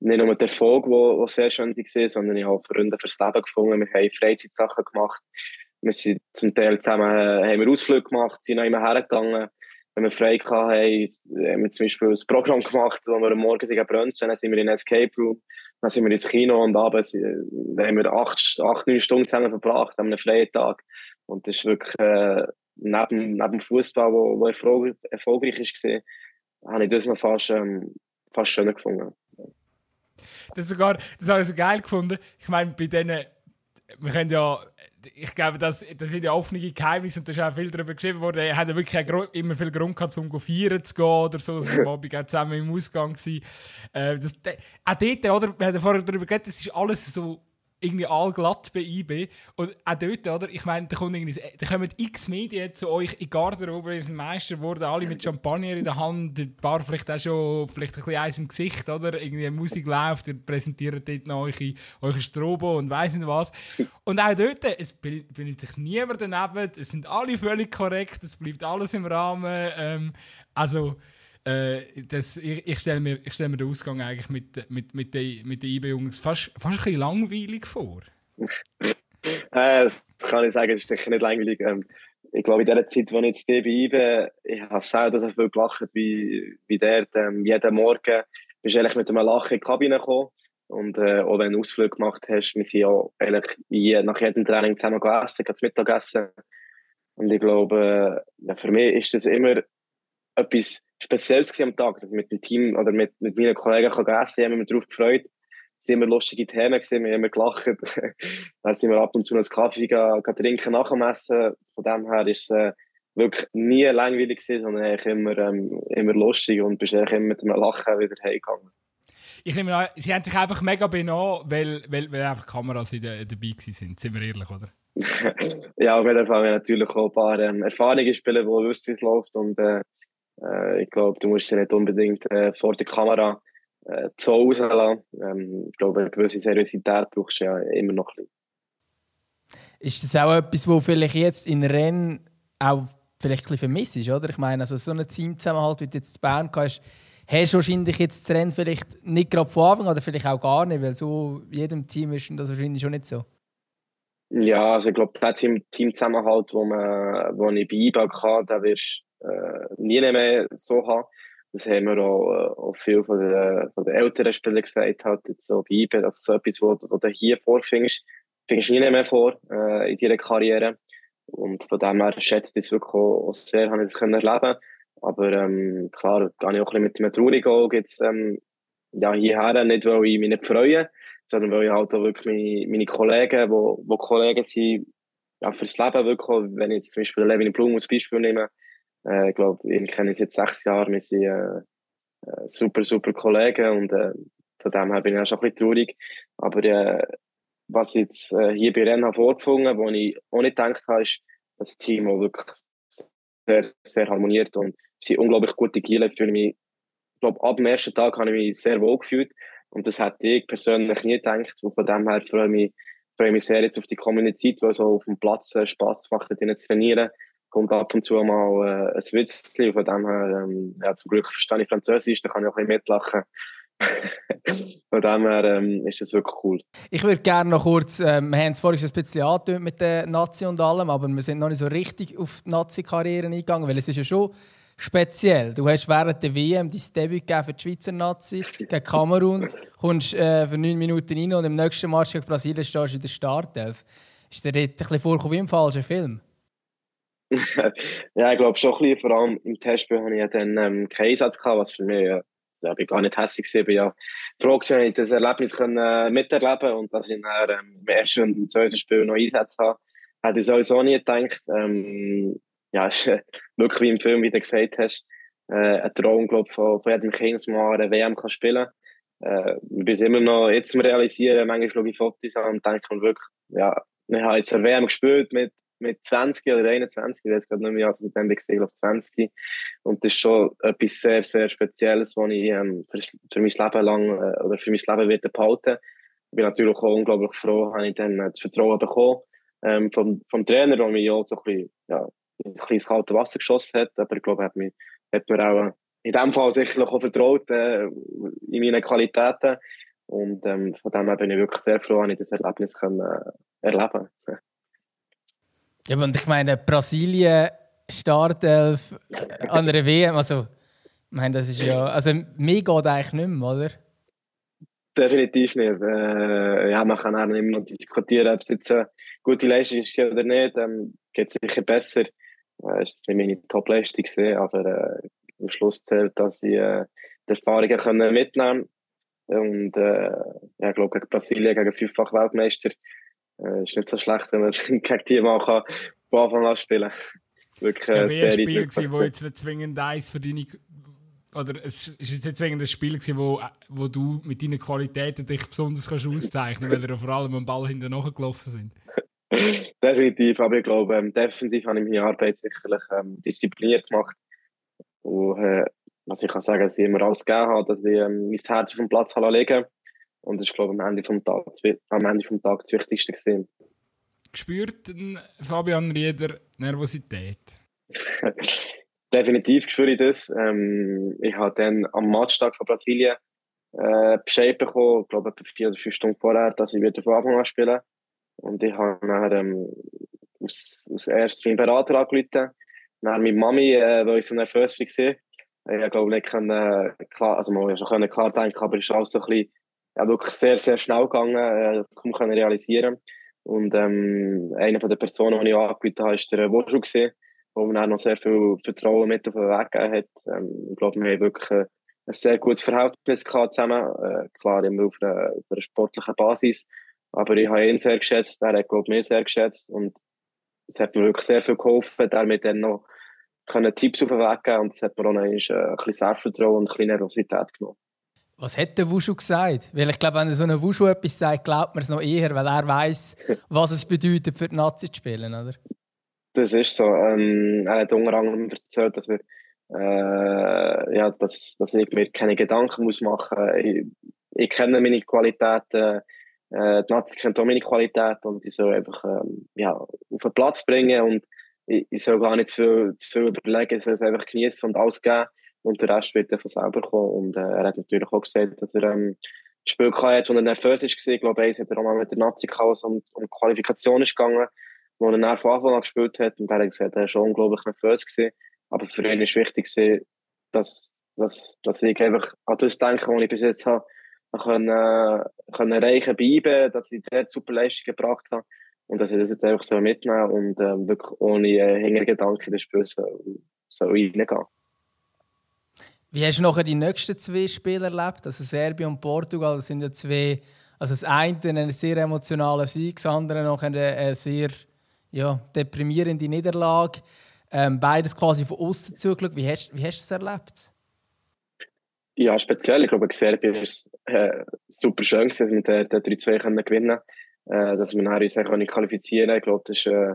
nicht nur der Erfolg, der sehr schön war, sondern ich habe Freunde fürs Leben gefunden. Wir haben Freizeitsachen gemacht. Wir sind zum Teil zusammen äh, haben wir Ausflüge gemacht, sind noch immer hergegangen wenn wir frei hatten, haben wir zum Beispiel ein Programm gemacht, wo wir am Morgen sind dann sind wir in Escape Room, dann sind wir ins Kino und abends haben wir acht, acht neun Stunden zusammen verbracht an einem freien Tag. Und das ist wirklich äh, neben, neben Fußball, erfolgreich, erfolgreich war, habe ich das noch fast, ähm, fast schöner gefunden. Das, sogar, das habe ich so geil gefunden. Ich meine, bei denen, wir können ja ich glaube, das, das sind ja offene Geheimnisse und da ist auch viel darüber geschrieben worden. Er hat ja wirklich immer viel Grund gehabt, um feiern zu gehen oder so. Also, wir waren zusammen im Ausgang. Äh, das, auch dort, oder? Wir haben vorher darüber geredet, das ist alles so irgendwie allglatt bei IB. Und auch dort, oder? Ich meine, da, kommt da kommen x Medien zu euch in Garderobe, ihr seid Meister geworden, alle mit Champagner in der Hand, ein paar vielleicht auch schon vielleicht ein bisschen eins im Gesicht, oder? Irgendwie Musik läuft, ihr präsentiert dort noch eure, eure Strobo und weiss nicht was. Und auch dort, es benimmt sich niemand daneben, es sind alle völlig korrekt, es bleibt alles im Rahmen. Ähm, also, Äh, das, ich ich stelle mir, stell mir den Ausgang eigentlich mit, mit, mit den mit IB-Jungs fast, fast ein bisschen langweilig vor. äh, das kann ich sagen, ist sicher nicht langweilig. Ähm, ich glaube, in der Zeit, als ich jetzt bei IBE, ich habe selten so viel gelacht wie, wie dort. Ähm, jeden Morgen bist du eigentlich mit einem Lachen in die Kabine gekommen. Und äh, auch wenn du Ausflug gemacht hast, wir sind ja eigentlich nach jedem Training zusammen gegessen, zum Mittagessen. Und ich glaube, ja, für mich ist das immer etwas Spezielles am Tag, dass ich mit dem Team oder mit, mit meinen Kollegen kann essen kann. Ich habe mich darauf gefreut. Es waren immer lustige Themen, wir haben immer gelacht. dann sind wir ab und zu noch einen Kaffee gehen, gehen trinken nach dem Essen. Von dem her ist es äh, wirklich nie langweilig gewesen, sondern eigentlich immer, ähm, immer lustig und bist eigentlich immer mit einem Lachen wieder heimgegangen. Ich nehme an, sie haben sich einfach mega benommen, weil, weil, weil einfach Kameras in der, dabei sind. Sind wir ehrlich, oder? ja, auf jeden Fall haben wir natürlich auch ein paar ähm, Erfahrungen spielen, die wissen, wie es läuft. Und äh, äh, ich glaube, du musst ja nicht unbedingt äh, vor der Kamera äh, zu Hause rauslassen. Ähm, ich glaube, eine gewisse Seriosität brauchst du ja immer noch ein bisschen. Ist das auch etwas, wo vielleicht jetzt in Rennen auch vielleicht ein bisschen vermisst ist, oder? Ich meine, also so ein Teamzusammenhalt, wie du jetzt in Bern hast, hast du wahrscheinlich jetzt das Rennen vielleicht nicht gerade von Anfang oder vielleicht auch gar nicht, weil so in jedem Team ist das wahrscheinlich schon nicht so. Ja, also ich glaube, der Team, Teamzusammenhalt, wo, man, wo ich bei IBA hatte, den wirst äh, nie mehr so haben. Das haben wir auch, äh, auch viel von den, von den älteren Spielern gesagt, halt jetzt so bei IBA, das ist so etwas, wo du hier vorfindest, findest du nie mehr vor äh, in deiner Karriere. Und von dem her schätze ich es wirklich auch, sehr, habe ich das können erleben Aber ähm, klar, gehe ich auch ein bisschen mit einem traurigen Auge jetzt ähm, ja, hierher, nicht weil ich mich nicht freue, sondern weil ich halt auch wirklich meine, meine Kollegen, wo Kollegen sind, ja, fürs Leben wirklich, wenn ich jetzt zum Beispiel Levin Blum als Beispiel nehme, äh, ich glaube, ich kenne ich jetzt sechs Jahre, wir sind äh, äh, super, super Kollegen und äh, von dem her bin ich auch schon ein bisschen traurig. Aber äh, was ich jetzt äh, hier bei Rennen vorgefunden wo ich auch nicht gedacht habe, ist, dass das Team wirklich sehr, sehr harmoniert und es sind unglaublich gute Giele für mich. Ich glaube, ab dem ersten Tag habe ich mich sehr wohl gefühlt und das hätte ich persönlich nie gedacht. Und von dem her freue ich mich, freue mich sehr jetzt auf die kommende Zeit, wo so auf dem Platz äh, Spaß macht, mit ihnen zu trainieren. Kommt ab und zu mal äh, ein Witzchen. Von dem her, ähm, ja, zum Glück verstehe ich Französisch, da kann ich auch ein bisschen mitlachen. Von dem her ähm, ist das wirklich cool. Ich würde gerne noch kurz, äh, wir haben es vorhin schon ein bisschen angetönt mit der Nazi und allem, aber wir sind noch nicht so richtig auf die Nazi-Karriere eingegangen, weil es ist ja schon speziell. Du hast während der WM dein Debüt gegeben für die Schweizer Nazi gegen Kamerun, kommst äh, für neun Minuten rein und im nächsten Match gegen Brasilien stehst du in der Startelf. Ist dir dort ein bisschen vorgekommen wie im falschen Film? Ja, ich glaube schon ein bisschen. Vor allem im Testspiel hatte ich ja dann ähm, keinen Einsatz, gehabt, was für mich ja, ich gar nicht hässlich war. Ich ja froh gewesen, ich das Erlebnis können, äh, miterleben und dass ich dann, ähm, im ersten und im zweiten Spiel noch Einsätze habe. Hätte ich sowieso nie gedacht. Ähm, ja, ist äh, wirklich wie im Film, wie du gesagt hast, äh, ein Traum, glaube von, von jedem Kind, dass man eine WM kann spielen kann. Äh, bis immer noch jetzt zum Realisieren, manchmal schaue ich Fotos an und denke wirklich, ja, ich habe jetzt eine WM gespielt mit, mit 20 oder 21, ich weiß gerade nicht mehr, ich dann gesehen glaube 20. Und das ist schon etwas sehr, sehr Spezielles, was ich ähm, für, für mein Leben lang äh, oder für mein Leben werde behalten. Ich bin natürlich auch unglaublich froh, habe ich dann das Vertrauen bekommen ähm, vom, vom Trainer, der mich auch so ein bisschen, ja, ins kalte Wasser geschossen hat. Aber ich glaube, er hat mir, hat mir auch in dem Fall sicherlich auch vertraut äh, in meine Qualitäten. Und ähm, von dem her bin ich wirklich sehr froh, dass ich das Erlebnis können, äh, erleben Ja, und ich meine, Brasilien Startelf an einer WM, also, ich meine, das ist ja, also mir geht eigentlich nicht mehr, oder? Definitiv nicht. Äh, ja, man kann auch immer noch diskutieren, ob es jetzt eine gute Leistung ist oder nicht. Ähm, geht sicher besser. Äh, ist nicht meine Top-Leistung gesehen, aber äh, am Schluss zählt, dass ich äh, die Erfahrungen können mitnehmen und äh, ja, ich glaube gegen Brasilien, gegen fünffach Weltmeister, äh, ist nicht so schlecht, wenn man gegen die mal kann, von Anfang an spielen. Wirklich, äh, sehr Spiel gewesen, wo jetzt nicht zwingend eins für deine oder es ist jetzt nicht zwingend ein Spiel gewesen, wo, wo du mit deinen Qualitäten dich besonders kannst auszeichnen, weil er vor allem am Ball hinten gelaufen sind. Definitiv, aber ich glaube, ähm, defensiv habe ich meine Arbeit sicherlich ähm, diszipliniert gemacht. Und äh, was ich kann sagen, dass ich immer alles gegeben habe, dass ich ähm, mein Herz auf den Platz legen Und das ist, glaube ich, am Ende vom Tag, am Ende vom Tag das Wichtigste gewesen. Spürt Fabian Rieder Nervosität? definitiv spüre ich das. Ähm, ich habe dann am Matchtag von Brasilien äh, Bescheid bekommen, ich glaube, etwa vier oder fünf Stunden vorher, dass ich wieder von Anfang an spiele. Und ich habe dann ähm, aus, aus erstes meinen Berater angerufen, dann meine Mami, äh, weil ich so nervös war. Ich glaube nicht können, klar, also man schon können klar denken, aber es ist alles so ein bisschen, ja, wirklich sehr, sehr schnell gegangen, äh, das kaum können realisieren. Und ähm, eine von den Personen, die ich angerufen habe, war der Wurschel, wo mir dann noch sehr viel Vertrauen mit auf den Weg gegeben hat. Ähm, ich glaube, wir haben wirklich ein sehr gutes Verhältnis gehabt zusammen. Äh, klar, immer auf einer, auf einer sportlichen Basis. Aber ich habe ihn sehr geschätzt, er hat, glaube ich, mich sehr geschätzt. Und es hat mir wirklich sehr viel geholfen, der mir dann noch können Tipps auf den Weg geben und es hat mir auch noch ein bisschen Selbstvertrauen und ein bisschen Nervosität genommen. Was hat der Wushu gesagt? Weil ich glaube, wenn er so einem Wushu etwas sagt, glaubt man es noch eher, weil er weiß, was es bedeutet, für die Nazi zu spielen, oder? Das ist so. Ähm, er hat unter anderem erzählt, dass, er, äh, ja, dass, dass ich mir keine Gedanken muss machen muss. Ich, ich kenne meine Qualitäten, äh, die Nazi kennt auch meine Qualitäten und ich soll einfach ähm, ja, auf den Platz bringen und ich, ich soll gar nicht zu viel, zu viel überlegen, ich soll es einfach genießen und alles geben und der Rest wird dann von selber kommen. Und äh, er hat natürlich auch gesagt, dass er ähm, Spiel hatte, wo er nervös war. Ich glaube, eins hat er auch mal mit der Nazi chaos und um Qualifikation ist gegangen wo er nach von Anfang an gespielt hat. Und er hat gesagt, er war schon unglaublich nervös. Gewesen. Aber für ihn ist wichtig, gewesen, dass, dass, dass ich einfach an das denke, was ich bis jetzt habe, können, äh, können erreichen bleiben, dass ich dort super Leistung gebracht habe. Und dass ich das jetzt einfach so mitnehmen und äh, wirklich ohne äh, Hintergedanken das Spiel so, so reingehen. Wie hast du nachher die nächsten zwei Spiele erlebt? Also Serbien und Portugal das sind ja zwei, also das eine ein sehr emotionaler Sieg, das andere noch eine sehr ja, deprimierende Niederlage. Ähm, beides quasi von außen zugeschaut. Wie hast, wie hast du es erlebt? Ja, speziell. Ich glaube, Serbien war äh, super schön, dass wir den, den 3-2 gewinnen können. Äh, dass wir uns qualifizieren können. Ich glaube, das ist, äh,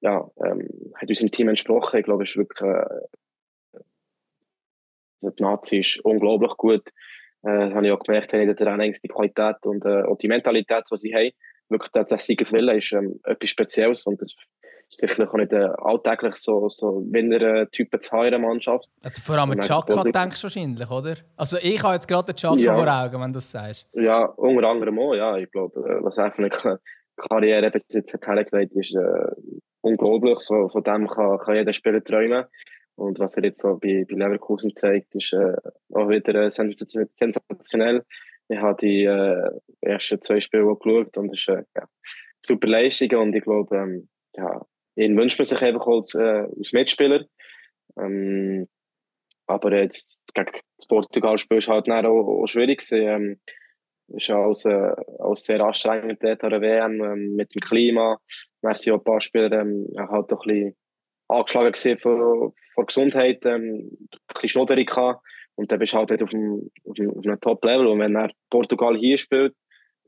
ja, ähm, hat unserem Team entsprochen. Ich glaube, es ist wirklich. Äh, die Nazi ist unglaublich gut. Äh, das habe ich auch gemerkt den Trainings, die Qualität und äh, auch die Mentalität, die sie haben wirklich der Siegeswille ist ähm, etwas Spezielles und das ist sicherlich auch nicht äh, alltäglich so, so Winner-Typen zu haben in der Mannschaft. Also vor allem Chaka denkst du wahrscheinlich, oder? Also ich habe jetzt gerade den Chaka ja. vor Augen, wenn du das sagst. Ja, unter anderem auch, ja. Ich glaube, äh, was einfach eine Karriere bis jetzt hat hergelegt, ist äh, unglaublich. Von, von dem kann, kann jeder Spieler träumen. Und was er jetzt so bei, bei Leverkusen zeigt, ist äh, auch wieder äh, sensationell. Ich habe die äh, ersten zwei Spiele geschaut und es ist äh, ja, super Leistung und ich glaube, ähm, ja, ihn wünscht man sich einfach als, äh, als Mitspieler. Ähm, aber jetzt gegen das Portugal-Spiel ist halt auch, auch schwierig gewesen. Ähm, ist alles, äh, alles sehr anstrengend dort an der WM ähm, mit dem Klima. Wir sind auch ein paar Spieler ähm, halt doch ein bisschen angeschlagen gewesen vor, vor Gesundheit, ähm, ein bisschen Schnodderig gehabt. Und dann bist du halt auf einem, auf einem Top-Level. Und wenn er Portugal hier spielt,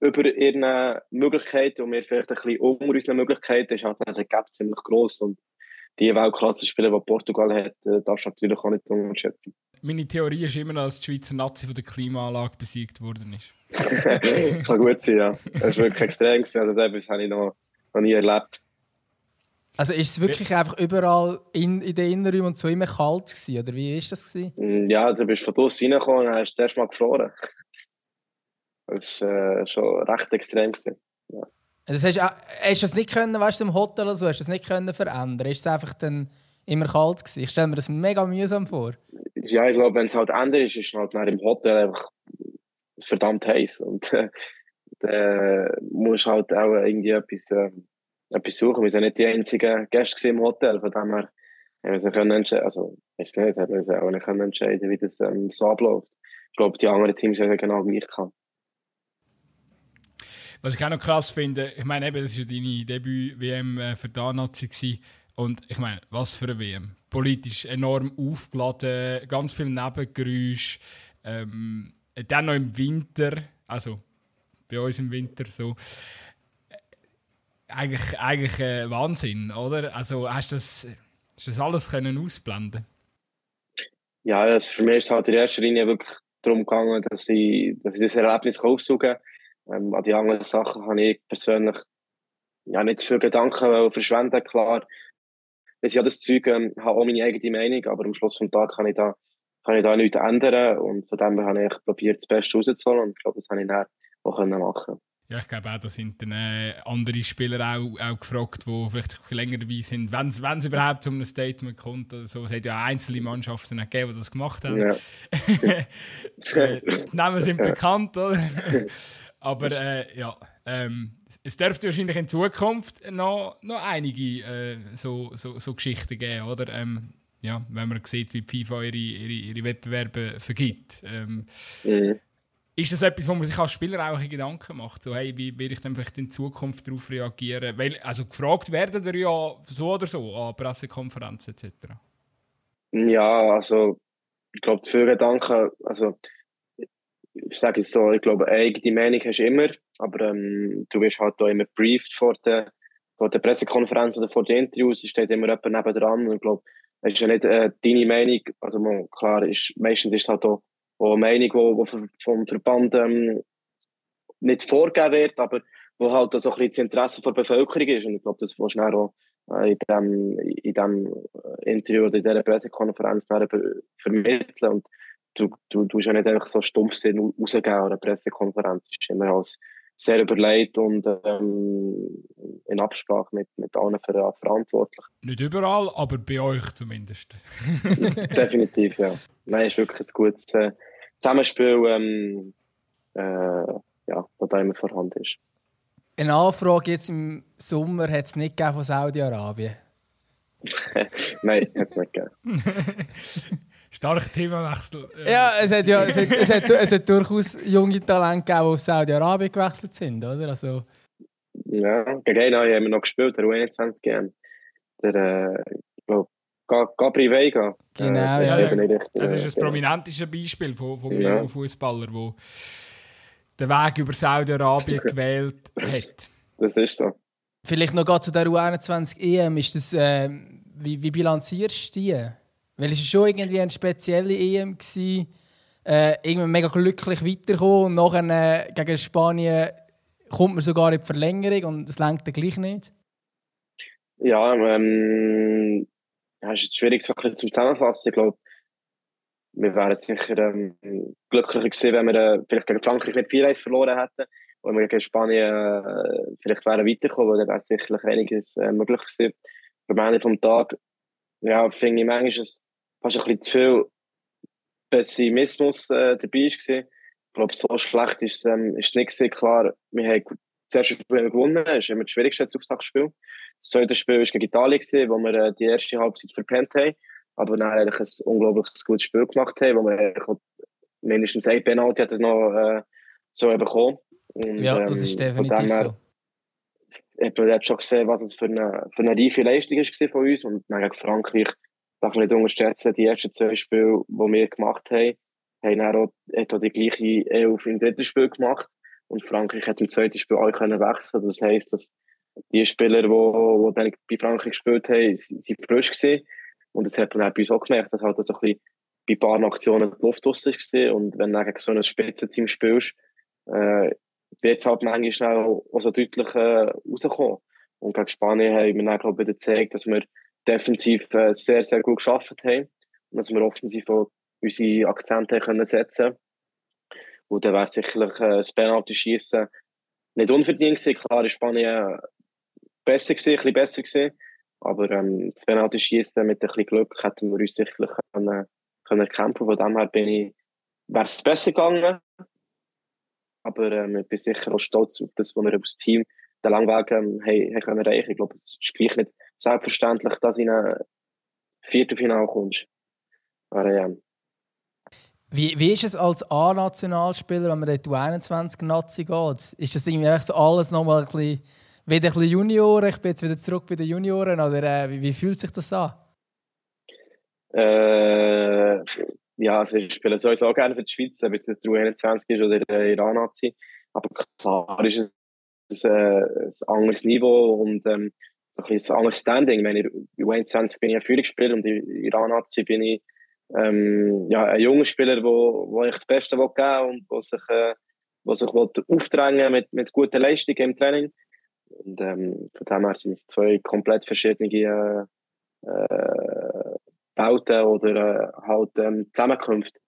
über ihre Möglichkeiten und wir vielleicht ein bisschen unter unseren Möglichkeiten, ist halt der Gap ziemlich gross. Und die Weltklasse-Spieler, die Portugal hat, äh, darfst du natürlich auch nicht unterschätzen. Meine Theorie ist immer noch, dass die Schweizer Nazi von der Klimaanlage besiegt worden ist. Kann gut sein, ja. Das ist wirklich extrem. Also, das habe ich noch, noch nie erlebt. Also ist es wirklich einfach überall in, in den Innenräumen und so immer kalt gewesen, oder wie ist das gewesen? Mm, ja, du bist von draußen reingekommen und hast zuerst mal gefroren. Das war äh, schon recht extrem. Gewesen. Ja. Das hast, hast du es nicht können, weißt du, im Hotel oder so, hast du es nicht können verändern? Ist es einfach dann immer kalt gewesen? Ich stelle mir das mega mühsam vor. Ja, ich glaube, wenn es halt ändert ist, ist es halt im Hotel einfach verdammt heiß und äh, musst halt auch irgendwie etwas... Äh, etwas suchen. Wir sind nicht die einzigen Gäste im Hotel, von dem wir können entscheiden, also, weiß nicht, haben wir auch nicht entscheiden, wie das ähm, so abläuft. Ich glaube, die anderen Teams haben genau gleich gehabt. Was ich auch noch krass finde, ich meine, eben, das war ja deine Debüt-WM äh, für die Nazi und ich meine, was für eine WM. Politisch enorm aufgeladen, ganz viel Nebengeräusche. Ähm, dann noch im Winter, also bei uns im Winter so eigentlich, eigentlich äh, Wahnsinn, oder? Also hast du das, hast das alles können ausblenden Ja, das, für mich ist es halt in erster Linie wirklich darum gegangen, dass ich, dass ich das Erlebnis aufsuchen kann. Ähm, an die anderen Sachen habe ich persönlich ja, nicht zu viele Gedanken verschwenden, klar. ich ja das Zeug, ähm, habe auch meine eigene Meinung, aber am Schluss des Tages kann ich da, kann ich da nichts ändern und von dem her habe ich probiert, das Beste rauszuholen und ich glaube, das habe ich dann auch machen ja, ich glaube auch, da sind dann äh, andere Spieler auch, auch gefragt, die vielleicht länger dabei sind, wenn es überhaupt zu einem Statement kommt oder so. Es hat ja einzelne Mannschaften gegeben, die das gemacht haben. Ja. Äh, die Namen sind bekannt, oder? Aber äh, ja, ähm, es dürfte wahrscheinlich in Zukunft noch, noch einige äh, so, so, so Geschichten geben, oder? Ähm, ja, wenn man sieht, wie die FIFA ihre, ihre, ihre Wettbewerbe vergibt. Ähm, mhm. Ist das etwas, wo man sich als Spieler auch Gedanken macht? So, hey, wie werde ich dann vielleicht in Zukunft darauf reagieren? Weil, also gefragt werden wir ja so oder so an Pressekonferenzen etc. Ja, also ich glaube, viele Gedanken, also ich sage es so, ich glaube, eigene Meinung hast du immer, aber ähm, du wirst halt auch immer briefed vor der, vor der Pressekonferenz oder vor den Interviews, es steht immer jemand nebendran und ich glaube, es ist ja nicht äh, deine Meinung, also klar, ist, meistens ist es halt auch wo eine Meinung, die vom Verband ähm, nicht vorgegeben wird, aber wo halt so ein bisschen das Interesse der Bevölkerung ist. Und ich glaube, das willst du auch äh, in diesem in dem äh, Interview oder in dieser Pressekonferenz vermitteln. Und du, du, du ja nicht einfach so stumpf rausgeben an einer Pressekonferenz. Es ist immer als sehr überlegt und ähm, in Absprache mit, mit allen Verantwortlichen. Nicht überall, aber bei euch zumindest. Definitiv, ja. Nein, ist wirklich ein gutes äh, Zusammenspiel, ähm, äh, ja, das da immer vorhanden ist. Eine Anfrage jetzt im Sommer hat es nicht von Saudi-Arabien? Nein, hat es nicht gegeben. Starker Themawechsel. Ja, es hat, ja es, hat, es, hat, es hat durchaus junge Talente gegeben, die auf Saudi-Arabien gewechselt sind, oder? Also... Ja, gegen einen haben wir noch gespielt, der U21 GM. Der, äh, Gabri Veiga. Genau, äh, ja. ja. Richtig, das ist ein prominentes Beispiel von, von einem ja. Fußballer, der den Weg über Saudi-Arabien gewählt hat. Das ist so. Vielleicht noch zu der U21 EM. Ist das, äh, wie, wie bilanzierst du die? Weil es war schon irgendwie eine spezielle EM. Gewesen. Äh, irgendwann mega glücklich weitergekommen und nachher äh, gegen Spanien kommt man sogar in die Verlängerung und es lenkt dann gleich nicht. Ja, ähm, schwierig ein zum Zusammenfassen. Ich glaube, wir wären sicher ähm, glücklicher gewesen, wenn wir äh, vielleicht gegen Frankreich nicht 4 verloren hätten und wir gegen Spanien äh, vielleicht wären weitergekommen, dann wäre sicherlich einiges äh, möglich gewesen. Am Ende vom Tag, ja, finde ich manchmal, ist fast ein bisschen zu viel Pessimismus äh, dabei gewesen. Ich glaube, so schlecht ist es ähm, ist nicht gewesen. Klar, wir haben das erste Spiel gewonnen, das ist immer das schwierigste Auftaktspiel. Das zweite Spiel war gegen Italien, wo wir äh, die erste Halbzeit verpennt haben, aber dann eigentlich ein unglaublich gutes Spiel gemacht haben, wo wir mindestens ein Penalty hat noch äh, so bekommen. Und, ja, das ist ähm, definitiv so. Ich habe schon gesehen, was es für eine, für eine reife Leistung war von uns. Und dann gegen Frankreich darf man nicht unterschätzen, die ersten zwei Spiele, die wir gemacht haben, haben dann auch, auch die gleiche Elf im dritten Spiel gemacht. Und Frankreich hat im zweiten Spiel auch können wechseln. Das heisst, dass die Spieler, die, die bei Frankreich gespielt haben, sind frisch gewesen. Und das hat man auch bei uns auch gemerkt, dass halt so ein bisschen bei ein paar Aktionen die Luft raus war. Und wenn du gegen so ein Spitzenteam spielst, äh, wird es halt manchmal schnell auch so deutlich äh, rauskommen. Und gegen Spanien haben wir dann, glaube ich, gezeigt, dass wir defensiv äh, sehr, sehr gut geschafft haben. Und dass wir offensiv auch unsere Akzente können setzen Und dann wäre sicherlich äh, das Penalty-Schießen nicht unverdient gewesen. Klar, in Spanien besser gewesen, ein bisschen besser gewesen. Aber ähm, das Penalty schießen mit ein bisschen Glück hätten wir uns sicherlich können, können kämpfen. Von dem her bin ich, wäre es besser gegangen. Aber ähm, ich bin sicher auch stolz auf das, was wir als Team den langen Weg ähm, haben, haben können erreichen. Ich glaube, es ist gleich nicht selbstverständlich, dass du in ein Viertelfinale kommst. Aber, ja. Wie, wie ist es als A-Nationalspieler, wenn man in die U21-Nazi geht? Ist das irgendwie so alles nochmal ein bisschen wieder ein bisschen Junioren. Ich bin jetzt wieder zurück bei den Junioren. Oder äh, wie, wie, fühlt sich das an? Äh, ja, also ich spiele sowieso gerne für die Schweiz, ob es jetzt der U21 ist oder der Iran-Nazi. Aber klar ist es ein, äh, ein anderes Niveau und ähm, ein, ein anderes Standing. Ich meine, in U21 bin ich ein Führungsspieler und in Iran-Nazi bin ich ähm, ja, ein junger Spieler, der wo, wo ich das Beste geben will und wo sich, äh, wo sich aufdrängen mit, mit guten Leistungen im Training. Und ähm, von dem her sind es zwei komplett verschiedene, äh, äh, Bauten oder äh, halt ähm, Zusammenkünfte.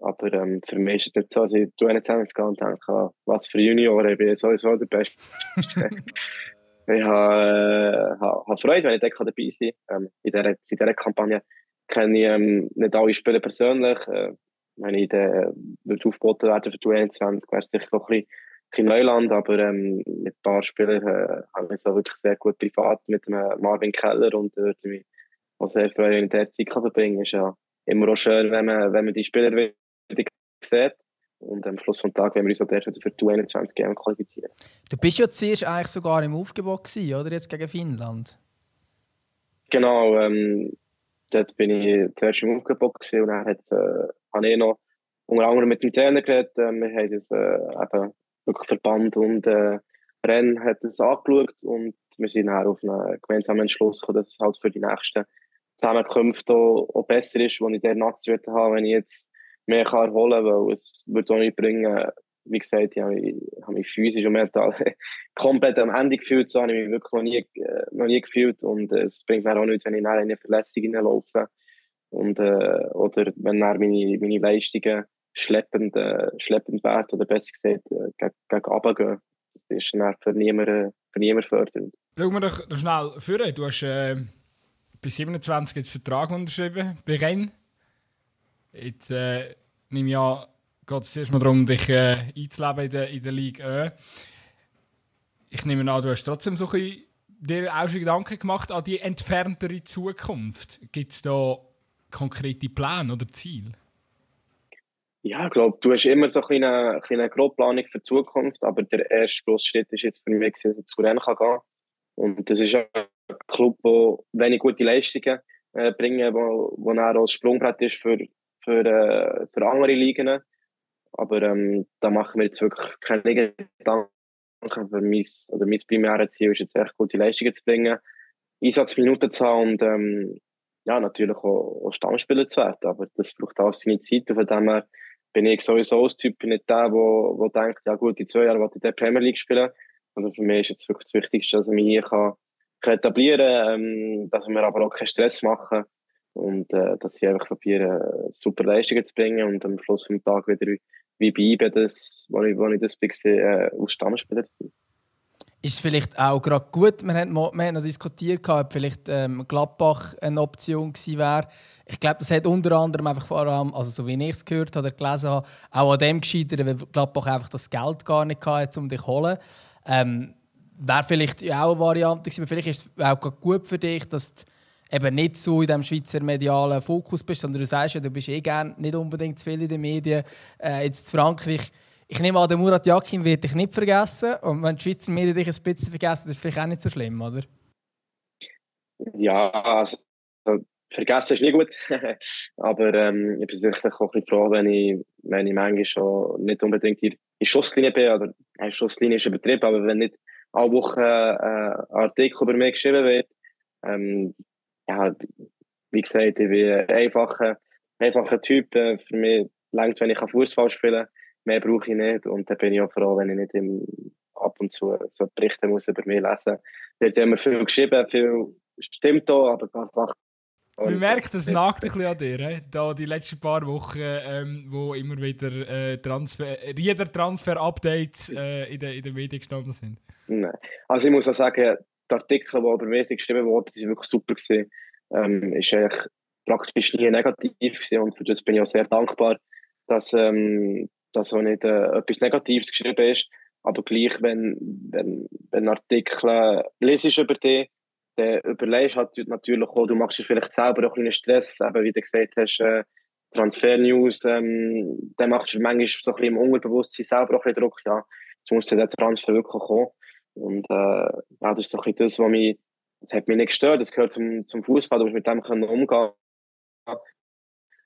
Aber ähm, für mich ist es nicht so, dass ich zu gehe und denke, was für Junioren, ich bin jetzt sowieso der Beste. ich habe, äh, habe, Freude, wenn ich dabei sein kann. Ähm, in, in dieser Kampagne kenne ich ähm, nicht alle Spieler persönlich. Äh, wenn ich dann würde aufgeboten werden für die 21, wäre es sicher noch ein bisschen, Neuland, aber ähm, mit ein paar Spielern äh, habe ich so wirklich sehr gut privat mit dem Marvin Keller und äh, würde mich auch sehr freuen, in der Zeit verbringen kann. ist ja immer auch schön, wenn man, wenn man die Spieler wieder sieht. Und am Schluss des Tages, wenn wir uns auch für die 21 GM qualifizieren. Du bist ja zuerst eigentlich sogar im Aufgebot gewesen, oder? Jetzt gegen Finnland. Genau, ähm, dort bin ich zuerst im Aufgebot und dann hat, äh, habe ich noch unter anderem mit dem Trainer geredet. Äh, wir haben das äh, eben wirklich Verband und äh, Rennen hat das angeschaut und wir sind dann auf einen gemeinsamen Entschluss gekommen, dass es halt für die nächsten Zusammenkünfte auch, auch besser ist, wo ich der Nazi habe, wenn ich jetzt mehr kann erholen kann, weil es wird auch nicht bringen, wie gesagt, ich habe mich, physisch und mental komplett am Ende gefühlt, so habe ich mich wirklich noch nie, äh, noch nie gefühlt und äh, es bringt mir auch nichts, wenn ich in eine Verletzung hineinlaufe und, äh, oder wenn dann meine, meine Leistungen schleppend, äh, schleppend werden oder besser gesagt äh, gegen, gegen runtergehen. Das ist dann für niemanden, für niemanden fördernd. Schauen wir doch schnell vor. Du hast äh, bis 27 jetzt Vertrag unterschrieben bei Rennes. Jetzt äh, nehme ich an, geht es erstmal darum, dich äh, einzuleben in der, in der Liga. Äh. Ich nehme an, du hast trotzdem so ein dir auch schon Gedanken gemacht an die entferntere Zukunft. Gibt es da konkrete Pläne oder Ziele? Ja, ich glaube, du hast immer so eine kleine Grobplanung für die Zukunft, aber der erste große Schritt ist jetzt für mich, dass ich zu Rennen gehen kann. Und das ist ein Club, der wenig gute Leistungen äh, bringt, wo, wo er als Sprungbrett ist für, für, äh, für andere Ligen. Aber ähm, da machen wir jetzt wirklich keine Gedanken. Für mein, oder mein primäres Ziel ist jetzt echt gute Leistungen zu bringen, Einsatzminuten zu haben und ähm, ja, natürlich auch, auch Stammspieler zu werden. Aber das braucht auch seine Zeit. Und von dem her bin ich sowieso als Typ nicht der, der, der denkt, ja gut, in zwei Jahren will ich der Premier League spielen. Also für mich ist jetzt wirklich das Wichtigste, dass ich mich hier kann, kann etablieren kann, ähm, dass wir aber auch keinen Stress machen und äh, dass ich einfach probiere, super Leistungen zu bringen und am Schluss des Tages wieder wie bei IBE, das, wo, ich, wo ich das bin, äh, als Stammspieler sein. Ist es vielleicht auch gerade gut, wir haben, wir haben noch diskutiert, ob vielleicht ähm, Gladbach eine Option gewesen wäre. Ich glaube, das hat unter anderem einfach vor allem, also so wie ich es gehört habe oder gelesen habe, auch an dem gescheitert, weil Gladbach einfach das Geld gar nicht hatte, um dich zu holen. Ähm, wäre vielleicht auch eine Variante gewesen, vielleicht ist es auch gut für dich, dass du eben nicht so in diesem Schweizer medialen Fokus bist, sondern du sagst ja, du bist eh gerne nicht unbedingt zu viel in den Medien. Äh, jetzt in Frankreich ich nehme an, der Murat Yakin wird dich nicht vergessen. Und wenn die Schweizer Medien dich ein bisschen vergessen, das ist vielleicht auch nicht so schlimm, oder? Ja, also, vergessen ist nie gut. Aber ähm, ich bin sicherlich auch ein bisschen froh, wenn ich, wenn ich manchmal schon nicht unbedingt in, in Schusslinie bin. Oder eine Schusslinie ist übertrieben, aber wenn nicht alle Wochen äh, Artikel über mich geschrieben wird, ähm, ja, wie gesagt, ich bin ein einfacher, einfacher Typ. Äh, für mich längt, wenn ich Fußball spielen kann mehr brauche ich nicht. Und dann bin ich auch froh, wenn ich nicht im, ab und zu so Berichte muss über mich lesen muss. Haben wir viel geschrieben, viel stimmt auch, aber ein paar Sachen. Man merkt, das nagt ein bisschen an dir, da die letzten paar Wochen, ähm, wo immer wieder äh, Transfer, jeder Transfer-Updates äh, in, in den Medien gestanden sind. Nein. Also ich muss auch sagen, die Artikel, die über mich geschrieben wurden, sind wirklich super gewesen. Ähm, ist eigentlich praktisch nie negativ gewesen und für das bin ich auch sehr dankbar, dass, ähm, dass auch nicht äh, etwas Negatives geschrieben ist. Aber gleich, wenn, wenn, wenn Artikel lesest über dich, dann überlegst halt natürlich auch, du machst dir vielleicht selber auch ein bisschen Stress, eben wie du gesagt hast, äh, Transfer-News, ähm, dann machst du manchmal so ein bisschen im Unterbewusstsein selber auch ein bisschen Druck, ja, jetzt muss der Transfer wirklich kommen. Und äh, ja, das ist so ein das, was mich, das hat mich nicht gestört, das gehört zum, zum Fußball, du musst mit dem können umgehen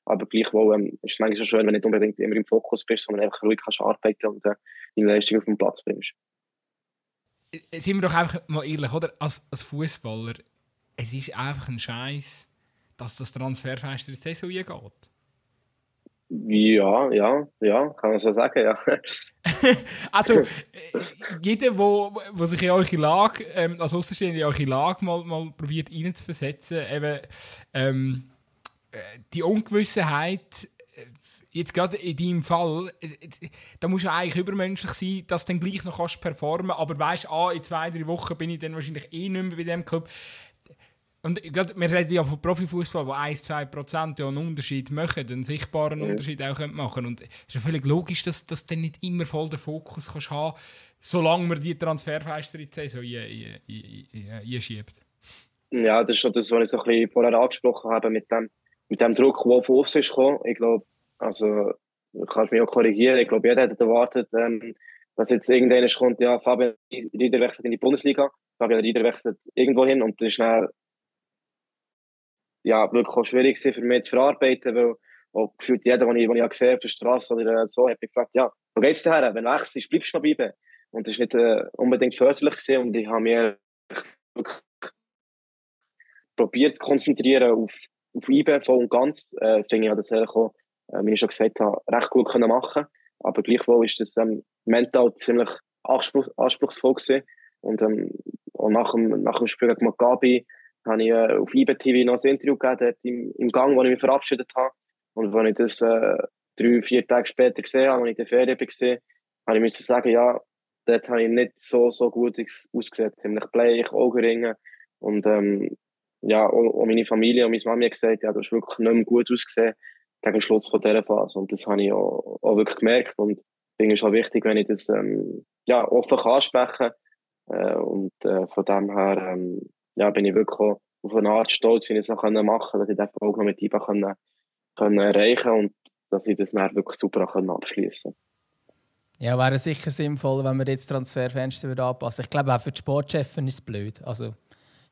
aber gleichwohl ähm, ist es manchmal so schön, wenn du nicht unbedingt immer im Fokus bist, sondern einfach ruhig kannst arbeiten und äh, deine Leistung auf den Platz bringst. Äh, sind wir doch einfach mal ehrlich, oder? Als, als Fußballer, es ist einfach ein Scheiß, dass das Transferfenster jetzt so geht. Ja, ja, ja, kann man so sagen, ja. also, jeder, wo, wo sich in eure Lage, ähm, als Außenstehende in eure Lage mal, mal probiert reinzuversetzen, eben, ähm, äh, die Ungewissenheit, äh, jetzt gerade in deinem Fall, äh, da muss ja eigentlich übermenschlich sein, dass du dann gleich noch kannst performen aber weißt, ah, in zwei, drei Wochen bin ich dann wahrscheinlich eh nicht mehr bei dem Club. Und gerade, wir reden ja von Profifußball, wo 1-2% ja einen Unterschied machen, einen sichtbaren ja. Unterschied auch machen Und es ist ja völlig logisch, dass, dass du nicht immer voll den Fokus kannst haben solange man die Transferfenster in die Saison einschiebt. Ja, das ist schon das, was ich so ein bisschen vorher angesprochen habe, mit dem, mit dem Druck, der auf uns ist gekommen. Ich glaube, also, du kannst mich auch korrigieren, ich glaube, jeder hätte erwartet, ähm, dass jetzt irgendeiner kommt, ja, Fabian Rieder wechselt in die Bundesliga, Fabian Rieder wechselt irgendwo hin und das ist dann ja, wirklich auch schwierig für mich zu verarbeiten, weil auch gefühlt jeder, den ich, den ich gesehen habe auf der Straße oder so, hat mich gefragt, ja, wo geht's daher? Wenn du wechselst, bleibst du noch bleiben. Und das war nicht äh, unbedingt förderlich gewesen und ich habe mich wirklich probiert zu konzentrieren auf, auf IBE voll und ganz. Äh, finde ich das eigentlich auch, äh, wie ich schon gesagt habe, recht gut können machen Aber gleichwohl ist das ähm, mental ziemlich anspruch, anspruchsvoll gewesen. Und, ähm, und nach, dem, nach dem Spiel gegen Maccabi habe ich äh, auf IBTV noch ein Interview gegeben, im, im Gang, wo ich mich verabschiedet habe. Und als ich das äh, drei, vier Tage später gesehen habe, als ich in der Ferien war, habe ich müssen sagen, ja, dort habe ich nicht so, so gut ausgesehen. Ziemlich bleich, Augenringe. Und ähm, ja, auch, meine Familie und meine Mama haben gesagt, ja, du hast wirklich nicht mehr gut ausgesehen gegen den Schluss von dieser Phase. Und das habe ich auch, auch wirklich gemerkt. Und ich finde es auch wichtig, wenn ich das ähm, ja, offen ansprechen kann. Äh, und äh, von dem her ähm, ja, bin ich wirklich auf eine Art stolz, wie ich es noch machen konnte, dass ich den Erfolg noch mit IBA können, können erreichen und dass ich das dann wirklich super abschließen konnte. Ja, wäre sicher sinnvoll, wenn wir jetzt Transferfenster anpassen Ich glaube, auch für die Sportchefs ist es blöd. Also,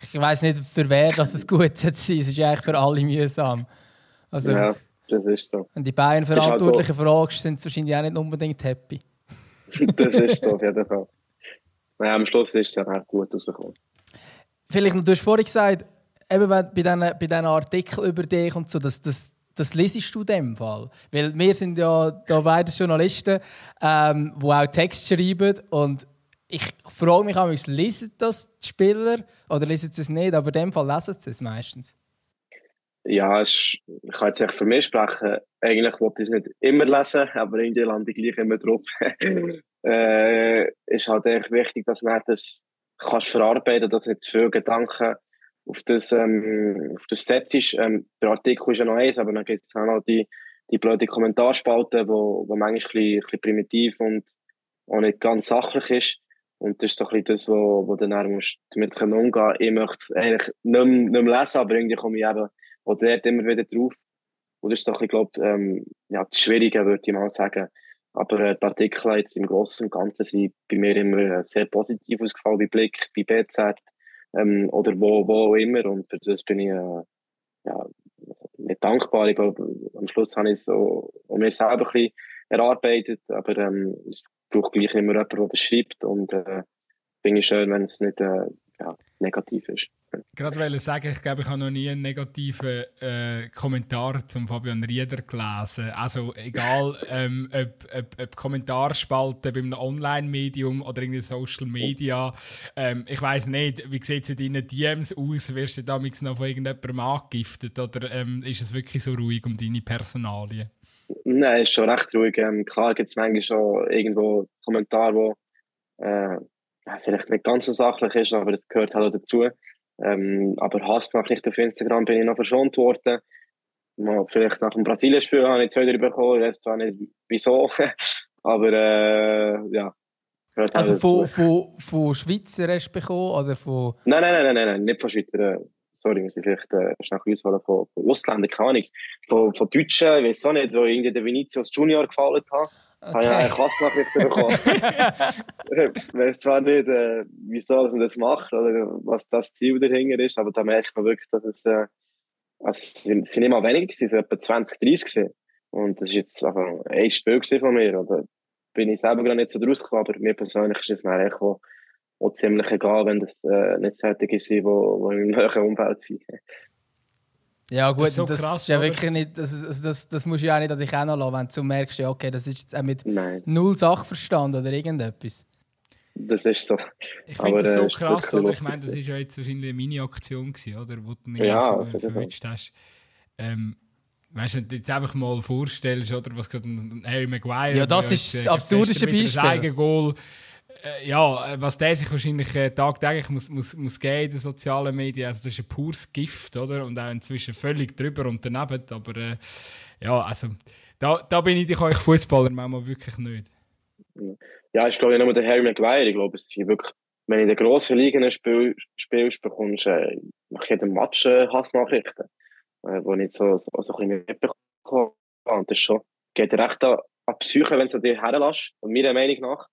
ich weiß nicht, für wer das es gut sein Es ist eigentlich für alle mühsam. Also, ja, das ist so. Und die beiden halt Verantwortlichen halt fragst, sind wahrscheinlich auch nicht unbedingt happy. das ist so, auf jeden Fall. Naja, am Schluss ist es dann auch gut rausgekommen. Vielleicht du hast vorhin gesagt, eben bei diesen, bei diesen Artikeln über dich und so, das, das, das lesest du in dem Fall. Weil wir sind ja da beide Journalisten, ähm, die auch Text schreiben und ich frage mich auch, lesen das die Spieler oder lesen sie es nicht, aber in dem Fall lesen sie es meistens. Ja, ich kann jetzt echt für mich sprechen. Eigentlich wollte ich es nicht immer lesen, aber irgendwie lande ich gleich immer drauf. äh, ist halt echt wichtig, dass man das kannst verarbeiten, dass zu viele Gedanken auf das, ähm, auf das Set ist. Ähm, der Artikel ist ja noch eins, aber dann gibt es auch noch die, die blöde Kommentarspalte, wo, wo manchmal ein bisschen, ein bisschen primitiv und auch nicht ganz sachlich ist. Und das ist so ein bisschen das, wo, wo dann musst damit umgehen musst. Ich möchte eigentlich nicht mehr, nicht mehr lesen, aber irgendwie komme ich eben dort immer wieder drauf. Und das ist so ein bisschen, glaube ähm, ja, das Schwierige, würde ich mal sagen. Aber äh, die Artikel jetzt im Großen und Ganzen sind bei mir immer äh, sehr positiv ausgefallen, bei Blick, bei BZ ähm, oder wo, wo auch immer. Und für das bin ich äh, ja, nicht dankbar. Ich glaube, am Schluss habe ich es auch, auch mir selber ein bisschen erarbeitet, aber ähm, es braucht gleich immer jemand, der das schreibt. Und äh, finde ich schön, wenn es nicht äh, ja, negativ ist. Gerade weil ich sagen, ich glaube, ich habe noch nie einen negativen äh, Kommentar zum Fabian Rieder gelesen. Also egal, ähm, ob, ob, ob Kommentarspalten beim Online-Medium oder in Social Media. Ähm, ich weiß nicht, wie sieht es in deinen DMs aus? Wirst du damals noch von irgendjemandem angegiftet oder ähm, ist es wirklich so ruhig um deine Personalien? Nein, ist schon recht ruhig. Ähm, klar gibt es manchmal schon irgendwo Kommentare, wo äh, vielleicht nicht ganz so sachlich ist, aber das gehört halt auch dazu. Ähm, aber Hassnachrichten auf Instagram bin ich noch verschont worden. Mal, vielleicht nach dem Brasilien-Spiel habe ich zwei drüber bekommen, ich weiß zwar nicht wieso, aber äh, ja. Also von, von, von Schweizer hast du bekommen oder von... Nein, nein, nein, nein, nein nicht von Schweizer. Sorry, muss ich vielleicht äh, schnell auswählen von, von Ausländern, keine Ahnung. Von, von Deutschen, ich weiß auch nicht, wo irgendwie der Vinicius Junior gefallen hat. Okay. Habe ich eine Kassnachricht bekommen. ich weiß zwar nicht, äh, wieso man das macht oder was das Ziel dahinter ist, aber da merkt man wirklich, dass es, äh, es sind, sind immer weniger gewesen, so etwa 20, 30 gewesen. Und das ist jetzt einfach ein Spiel von mir. Oder bin ich selber gar nicht so draus gekommen, aber mir persönlich ist es dann auch, auch ziemlich egal, wenn das äh, nicht solche sind, die, die im näheren Umfeld sind. Ja gut, Das das, ist so krass, ist ja oder? wirklich nicht, das, das, das, das musst du ja auch nicht an dich lassen, wenn du merkst, ja, okay, das ist jetzt auch mit Nein, null Sachverstand oder irgendetwas. das ist so. Ich finde das so äh, krass, oder? Ich meine, das ist ja jetzt wahrscheinlich eine Mini-Aktion oder? Wo du Ja, auf jeden Fall. verwünscht hast. Ähm, weißt du, wenn du dir jetzt einfach mal vorstellst, oder? Was gerade ein Harry Maguire. Ja, das der ist das äh, absurdeste Beispiel. Eigengoal, äh, ja, äh, was der sich wahrscheinlich äh, tagtäglich muss, muss, muss geben in den sozialen Medien, also das ist ein pures Gift, oder? Und auch inzwischen völlig drüber und daneben, aber äh, ja, also da, da bin ich euch Fußballer manchmal wirklich nicht. Ja, ich glaube nicht nur der Harry Maguire. Ich glaube, es sind wirklich, wenn du in den grossen spiel, spielst, bekommst du äh, nach jedem Match äh, Hassnachrichten, äh, die ich so, so, so ein bisschen mitbekommen habe. Und das schon, geht recht an, an die Psyche, wenn du dir herlässt, meiner Meinung nach.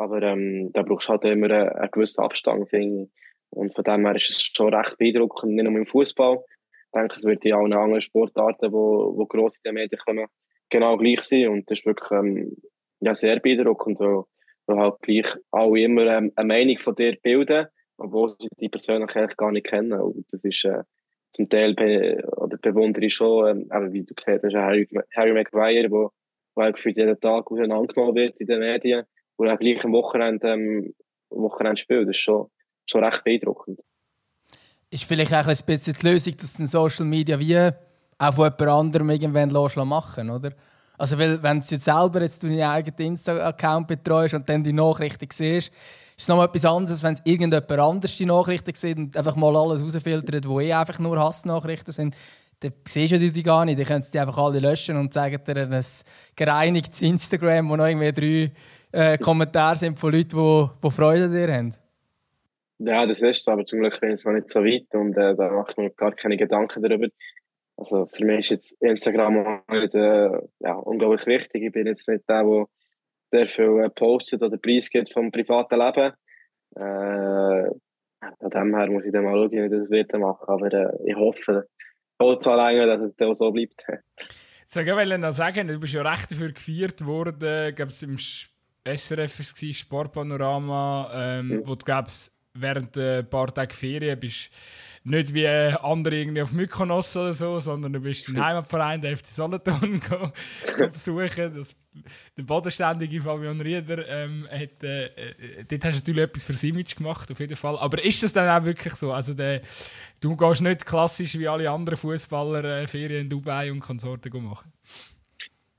Aber ähm, da brauchst du halt immer einen, einen gewissen Abstand, finde ich. Und von dem her ist es schon recht beeindruckend, nicht nur im Fußball. Ich denke, es wird in allen anderen Sportarten, wo, wo gross in den Medien kommen, genau gleich sein. Und das ist wirklich ähm, ja, sehr beeindruckend, weil, weil halt gleich alle immer ähm, eine Meinung von dir bilden, obwohl sie die persönlich eigentlich gar nicht kennen. Und das ist äh, zum Teil be oder bewundere ich schon, ähm, wie du gesagt hast, Harry, Harry Maguire, wo, gefühlt jeden Tag auseinandergenommen wird in den Medien, wo er gleich am Wochenende, ähm, Wochenende spielt. Das ist schon, schon recht beeindruckend. Ist vielleicht auch ein bisschen die Lösung, dass den Social Media wie auch von jemand anderem irgendwann machen, oder? Also, weil, wenn du jetzt selber jetzt deinen eigenen Insta-Account betreust und dann die Nachrichten siehst, ist es nochmal etwas anderes, wenn es irgendjemand anders die Nachrichten sieht und einfach mal alles rausfiltert, wo eh einfach nur Hassnachrichten sind. Dann siehst du die gar nicht. Dann könntest du die einfach alle löschen und sagen dir ein gereinigtes Instagram, wo noch irgendwie drei äh, Kommentare sind von Leuten, die, die Freude an dir haben. Ja, das ist so, aber zum Glück bin ich noch nicht so weit und äh, da mache ich mir gar keine Gedanken darüber. Also für mich ist jetzt Instagram nicht, äh, ja, unglaublich wichtig. Ich bin jetzt nicht der, der sehr viel äh, postet oder preisgibt vom privaten Leben. Äh, von dem her muss ich dann mal schauen, wie das wird machen. Aber äh, ich hoffe, Holz alleine, dass es auch so bleibt. Ich wollte noch sagen, du bist ja recht dafür gefeiert worden, gab es im Sch- SRF es war, Sportpanorama, ähm, Mhm. wo du glaubst, während ein paar Tage Ferien bist nicht wie andere irgendwie auf Mykonos oder so, sondern du bist im Heimatverein, der FC Solothurn, besuchen. Das, der bodenständige Fabian Rieder ähm, hat, äh, äh, dort hast du natürlich etwas fürs Image gemacht, auf jeden Fall. Aber ist das dann auch wirklich so? Also der, du gehst nicht klassisch wie alle anderen Fußballer äh, Ferien in Dubai und Konsorten machen?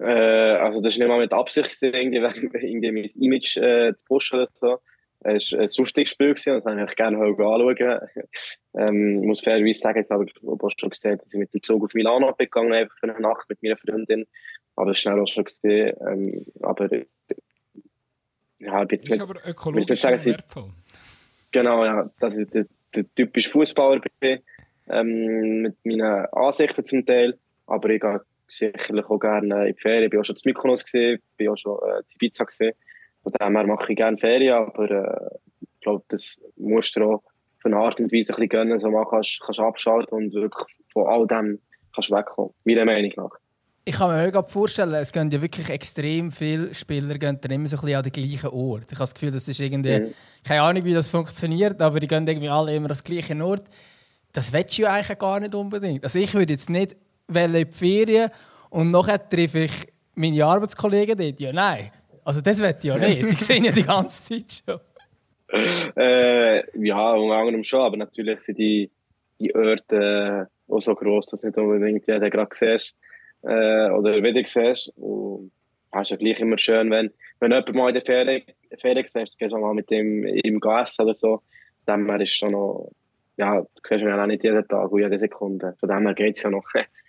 Äh, also das war nicht mal mit Absicht, gewesen, irgendwie, irgendwie mein Image äh, zu pushen oder so. Es war ein lustiges Spiel, gewesen, das wollte ich gerne anschauen. ähm, ich muss fairerweise sagen, jetzt habe ich aber schon gesehen, dass ich mit dem Zug auf Milano bin gegangen einfach für eine Nacht mit meiner Freundin. Aber schnell auch schon gesehen. Ähm, aber ja, ich bin jetzt Ist nicht, aber nicht ökologisch sagen, schon sie- wertvoll. genau, ja, dass ich der, der typische Fußballer bin, ähm, mit meinen Ansichten zum Teil. Aber ich gehe sicherlich auch gerne in die Ferien. Ich bin auch schon zu Mykonos gesehen, bin auch schon äh, zu Ibiza gesehen. Von dem her mache ich gerne Ferien, aber äh, ich glaube, das musst du auch auf eine Art und Weise ein bisschen gönnen, so mal kannst, kannst abschalten und wirklich von all dem kannst wegkommen, meiner Meinung nach. Ich kann mir vorstellen, es gehen ja wirklich extrem viele Spieler gehen dann immer so ein bisschen an den gleichen Ort. Ich habe das Gefühl, das ist irgendwie, Mhm. keine Ahnung, wie das funktioniert, aber die gehen irgendwie alle immer an den gleichen Ort. Das willst du ja eigentlich gar nicht unbedingt. Also ich würde jetzt nicht in die Ferien und nachher treffe ich meine Arbeitskollegen dort. Ja, nein. Also das ich ja nicht. Die sehen ja die ganze Zeit schon. Äh, ja, unter anderem schon, aber natürlich sind die, die Orte äh, auch so gross, dass nicht unbedingt jeder gerade siehst äh, oder wieder siehst. Und es ist ja gleich immer schön, wenn, wenn jemand mal in der Ferien, Ferien siehst, gehst du mal mit dem im essen oder so. Her ist schon noch, ja, du siehst ihn ja auch nicht jeden Tag und jede Sekunde. Von dem her geht es ja noch.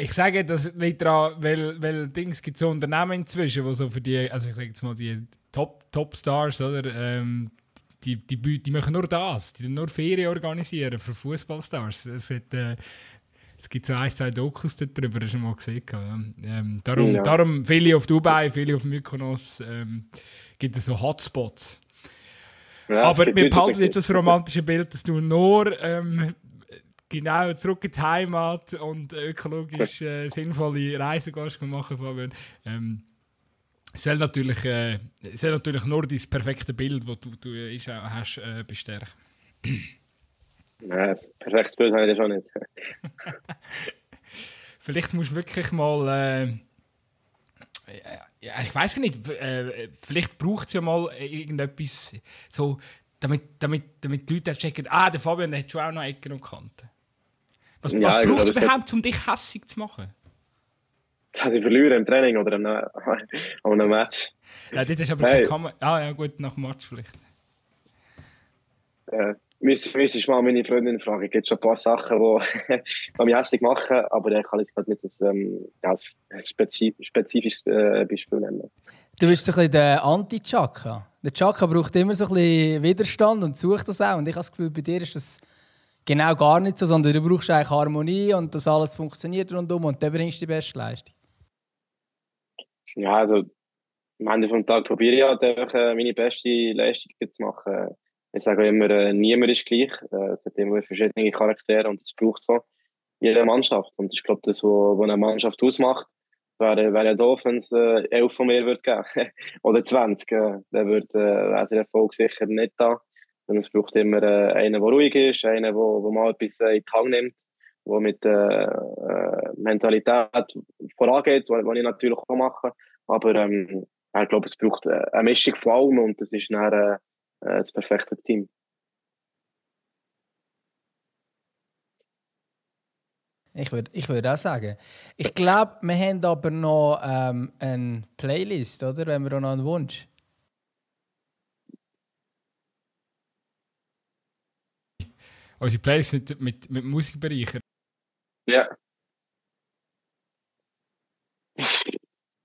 Ich sage, das liegt daran, weil, weil Dings gibt so Unternehmen inzwischen, wo so für die, also ich sage jetzt mal die Top, Top Stars, oder? Ähm, die, die, die machen nur das, die nur Ferien organisieren für Fußballstars. Es, hat, äh, es gibt so ein, zwei Dokus darüber, hast du mal gesehen. Ja. Ähm, darum, Ja. darum viele auf Dubai, viele auf Mykonos, ähm, gibt es so Hotspots. Ja, Aber wir behalten jetzt das romantische Bild, dass du nur ähm, genau zurück in die Heimat und ökologisch äh, sinnvolle Reisen gehst machen, Fabian. Ähm, soll natürlich, äh, soll natürlich nur dein perfekte Bild, das du, du ist, auch hast, äh, bestärken. Nein, perfektes Bild habe ich das schon nicht. Vielleicht musst du wirklich mal. Äh, ja, ich weiß nicht, äh, vielleicht braucht es ja mal irgendetwas, so, damit, damit, damit die Leute checken, ah, der Fabian der hat schon auch noch Ecken und Kanten. Was, ja, was braucht es überhaupt, um dich hässig zu machen? Dass ich verliere im Training oder an einem Match. Ja, das ist aber hey. keine Kamera. Ah ja, gut, nach dem Match vielleicht. Äh, müsste ich mal meine Freundin fragen. Es gibt schon ein paar Sachen, die mich hässlich machen, aber ich kann jetzt gerade nicht das, ähm, als spezifisches äh, Beispiel nennen. Du bist so ein bisschen der Anti-Chaka. Der Chaka braucht immer so ein bisschen Widerstand und sucht das auch. Und ich habe das Gefühl, bei dir ist das genau gar nicht so, sondern du brauchst eigentlich Harmonie und dass alles funktioniert rundum und dann bringst du die beste Leistung. Ja, also am Ende des Tages probiere ich halt einfach, äh, meine beste Leistung zu machen ich sage immer, äh, niemand ist gleich. Äh, es hat immer verschiedene Charaktere und es braucht so jede Mannschaft. Und ich glaube, das, was eine Mannschaft ausmacht, wäre, wäre ja doof, wenn es elf von mir würde geben oder 20. Äh, dann wäre der Erfolg sicher nicht da. Und es braucht immer äh, einen, der ruhig ist, einen, der, der mal etwas äh, in die Hand nimmt, der mit äh, äh, Mentalität vorangeht, was ich natürlich auch mache. Aber ähm, ich glaube, es braucht äh, eine Mischung von allem und das ist dann, äh, das perfekte Team. Ich würde ich würd auch sagen. Ich glaube, wir haben aber noch ähm, eine Playlist, oder? Wenn wir noch einen Wunsch. Unsere Playlist mit, mit, mit Musikbereichern. Ja.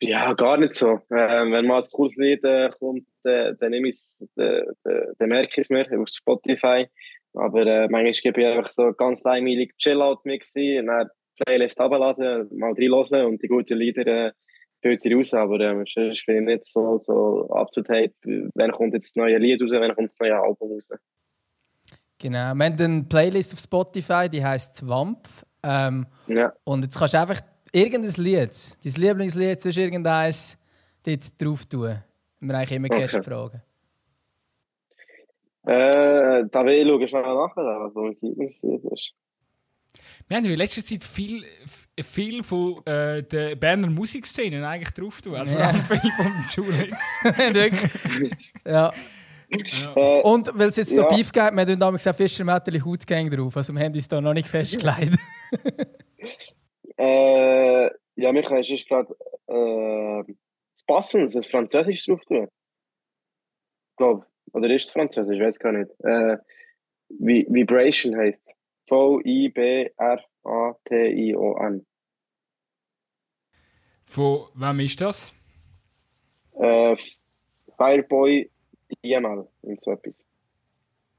Ja, gar nicht so. Äh, wenn mal ein cooles Lied äh, kommt, äh, dann nehme ich es, dann, merke ich es mir auf Spotify. Aber äh, manchmal gebe ich einfach so ganz langweilig Chill-Out-Mix ein, dann Playlist abladen, mal reinhören und die guten Lieder äh, filter raus. Aber äh, sonst bin ich nicht so, so up-to-date. Wann kommt jetzt das neue Lied raus, wann kommt das neue Album raus? Genau, wir haben eine Playlist auf Spotify, die heisst Zwampf. Ähm, ja. Und jetzt kannst du einfach irgendein Lied, dein Lieblingslied, sonst irgendeins dort drauf tun. Wir eigentlich immer okay. Gäste fragen. Äh, da will ich schauen, schnell nach, was mein Lieblingslied ist. Wir haben in letzter Zeit viel, viel von äh, der Berner Musikszene eigentlich drauf tun. Also vor allem viel vom Julix. ja. Äh, und weil es jetzt ja. da Beef gibt, wir haben damals gesagt, Fischer Mätteli Hautgang drauf. Also wir haben uns da noch nicht festgelegt. Äh, ja, Michael, ist gerade äh, das Passende, das Französisch drauf tun. Ich glaube. Oder ist es Französisch? Ich weiß gar nicht. Äh, Vibration heißt es. V-I-B-R-A-T-I-O-N. Von wem ist das? Äh, Fireboy DML und so etwas.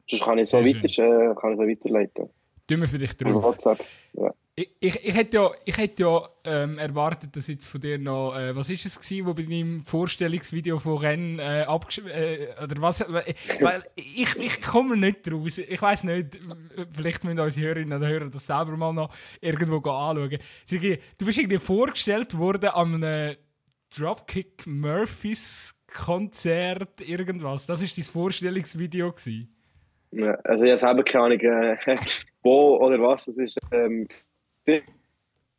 Sonst kann ich so, weiter, äh, kann ich so weiterleiten. Tun wir für dich drauf. WhatsApp, ja. Ich, ich, ich hätte ja, ich hätte ja ähm, erwartet, dass jetzt von dir noch, äh, was ist es gewesen, wo bei deinem Vorstellungsvideo von Rennen äh, äh, oder was, äh, weil ich, ich komme nicht raus, ich weiß nicht, vielleicht müssen unsere Hörerinnen oder Hörer das selber mal noch irgendwo anschauen. Sie, du bist irgendwie vorgestellt worden an einem Dropkick Murphys Konzert, irgendwas, das ist dein Vorstellungsvideo gewesen. Ja, also ich habe selber keine Ahnung, äh, wo oder was das ist, ähm,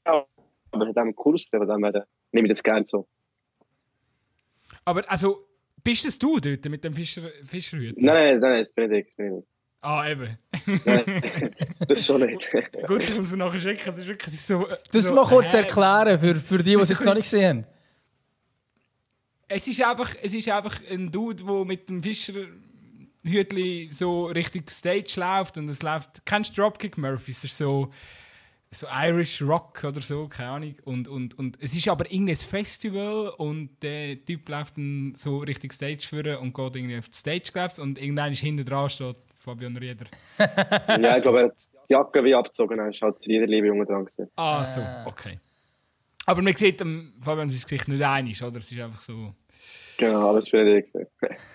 aber mit einem Kurs, dem her nehme ich das gerne so. Aber also, bist das du dort mit dem Fischer, Fischerhüter? Nein, nein, nein, das bin ich, das bin ich. Ah, eben. Nein, das schon nicht. Gut, ich muss es nachher schicken. Das ist wirklich so. Das so, mal kurz äh, erklären für, für die, die es jetzt noch nicht gesehen haben. Es ist einfach, es ist einfach ein Dude, der mit dem Fischerhütli so Richtung Stage läuft und es läuft. Kennst du Dropkick Murphys? Das ist so so Irish Rock oder so, keine Ahnung. Und, und, und es ist aber irgendein Festival und der Typ läuft dann so Richtung Stage führen und geht irgendwie auf die Stage gelaufen und irgendwann ist hinten dran steht Fabian Rieder. ja, ich glaube, er hat die Jacke wie abgezogen, dann ist halt Riederliebe Junge dran gewesen. Ah, so, okay. Aber man sieht dem Fabian sein Gesicht nicht einig, oder? Es ist einfach so... Genau, alles für dich gesehen.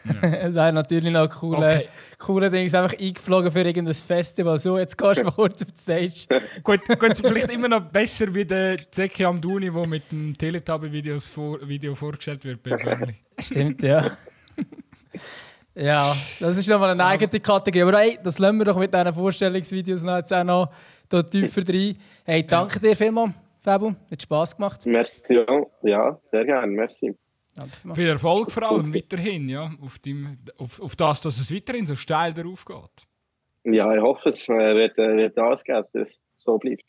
Es wäre natürlich noch coole, okay. coole Dings, einfach eingeflogen für irgendein Festival. So, jetzt gehst du mal kurz auf die Stage. gut, gut, vielleicht immer noch besser wie der Zeki Amduni, der mit dem Teletubby-Video vor, Video vorgestellt wird bei Burnley. Stimmt, ja. Ja, das ist nochmal eine eigene Kategorie. Aber hey, das lassen wir doch mit diesen Vorstellungsvideos noch jetzt auch noch tiefer rein. Hey, danke dir vielmals, Fabu. Hat Spass gemacht. Merci, ja. ja, sehr gerne, merci. Viel Erfolg vor allem weiterhin, ja, auf, dem, auf, auf das, dass es weiterhin so steil darauf geht. Ja, ich hoffe, es äh, wird, äh, wird alles geben, dass es so bleibt.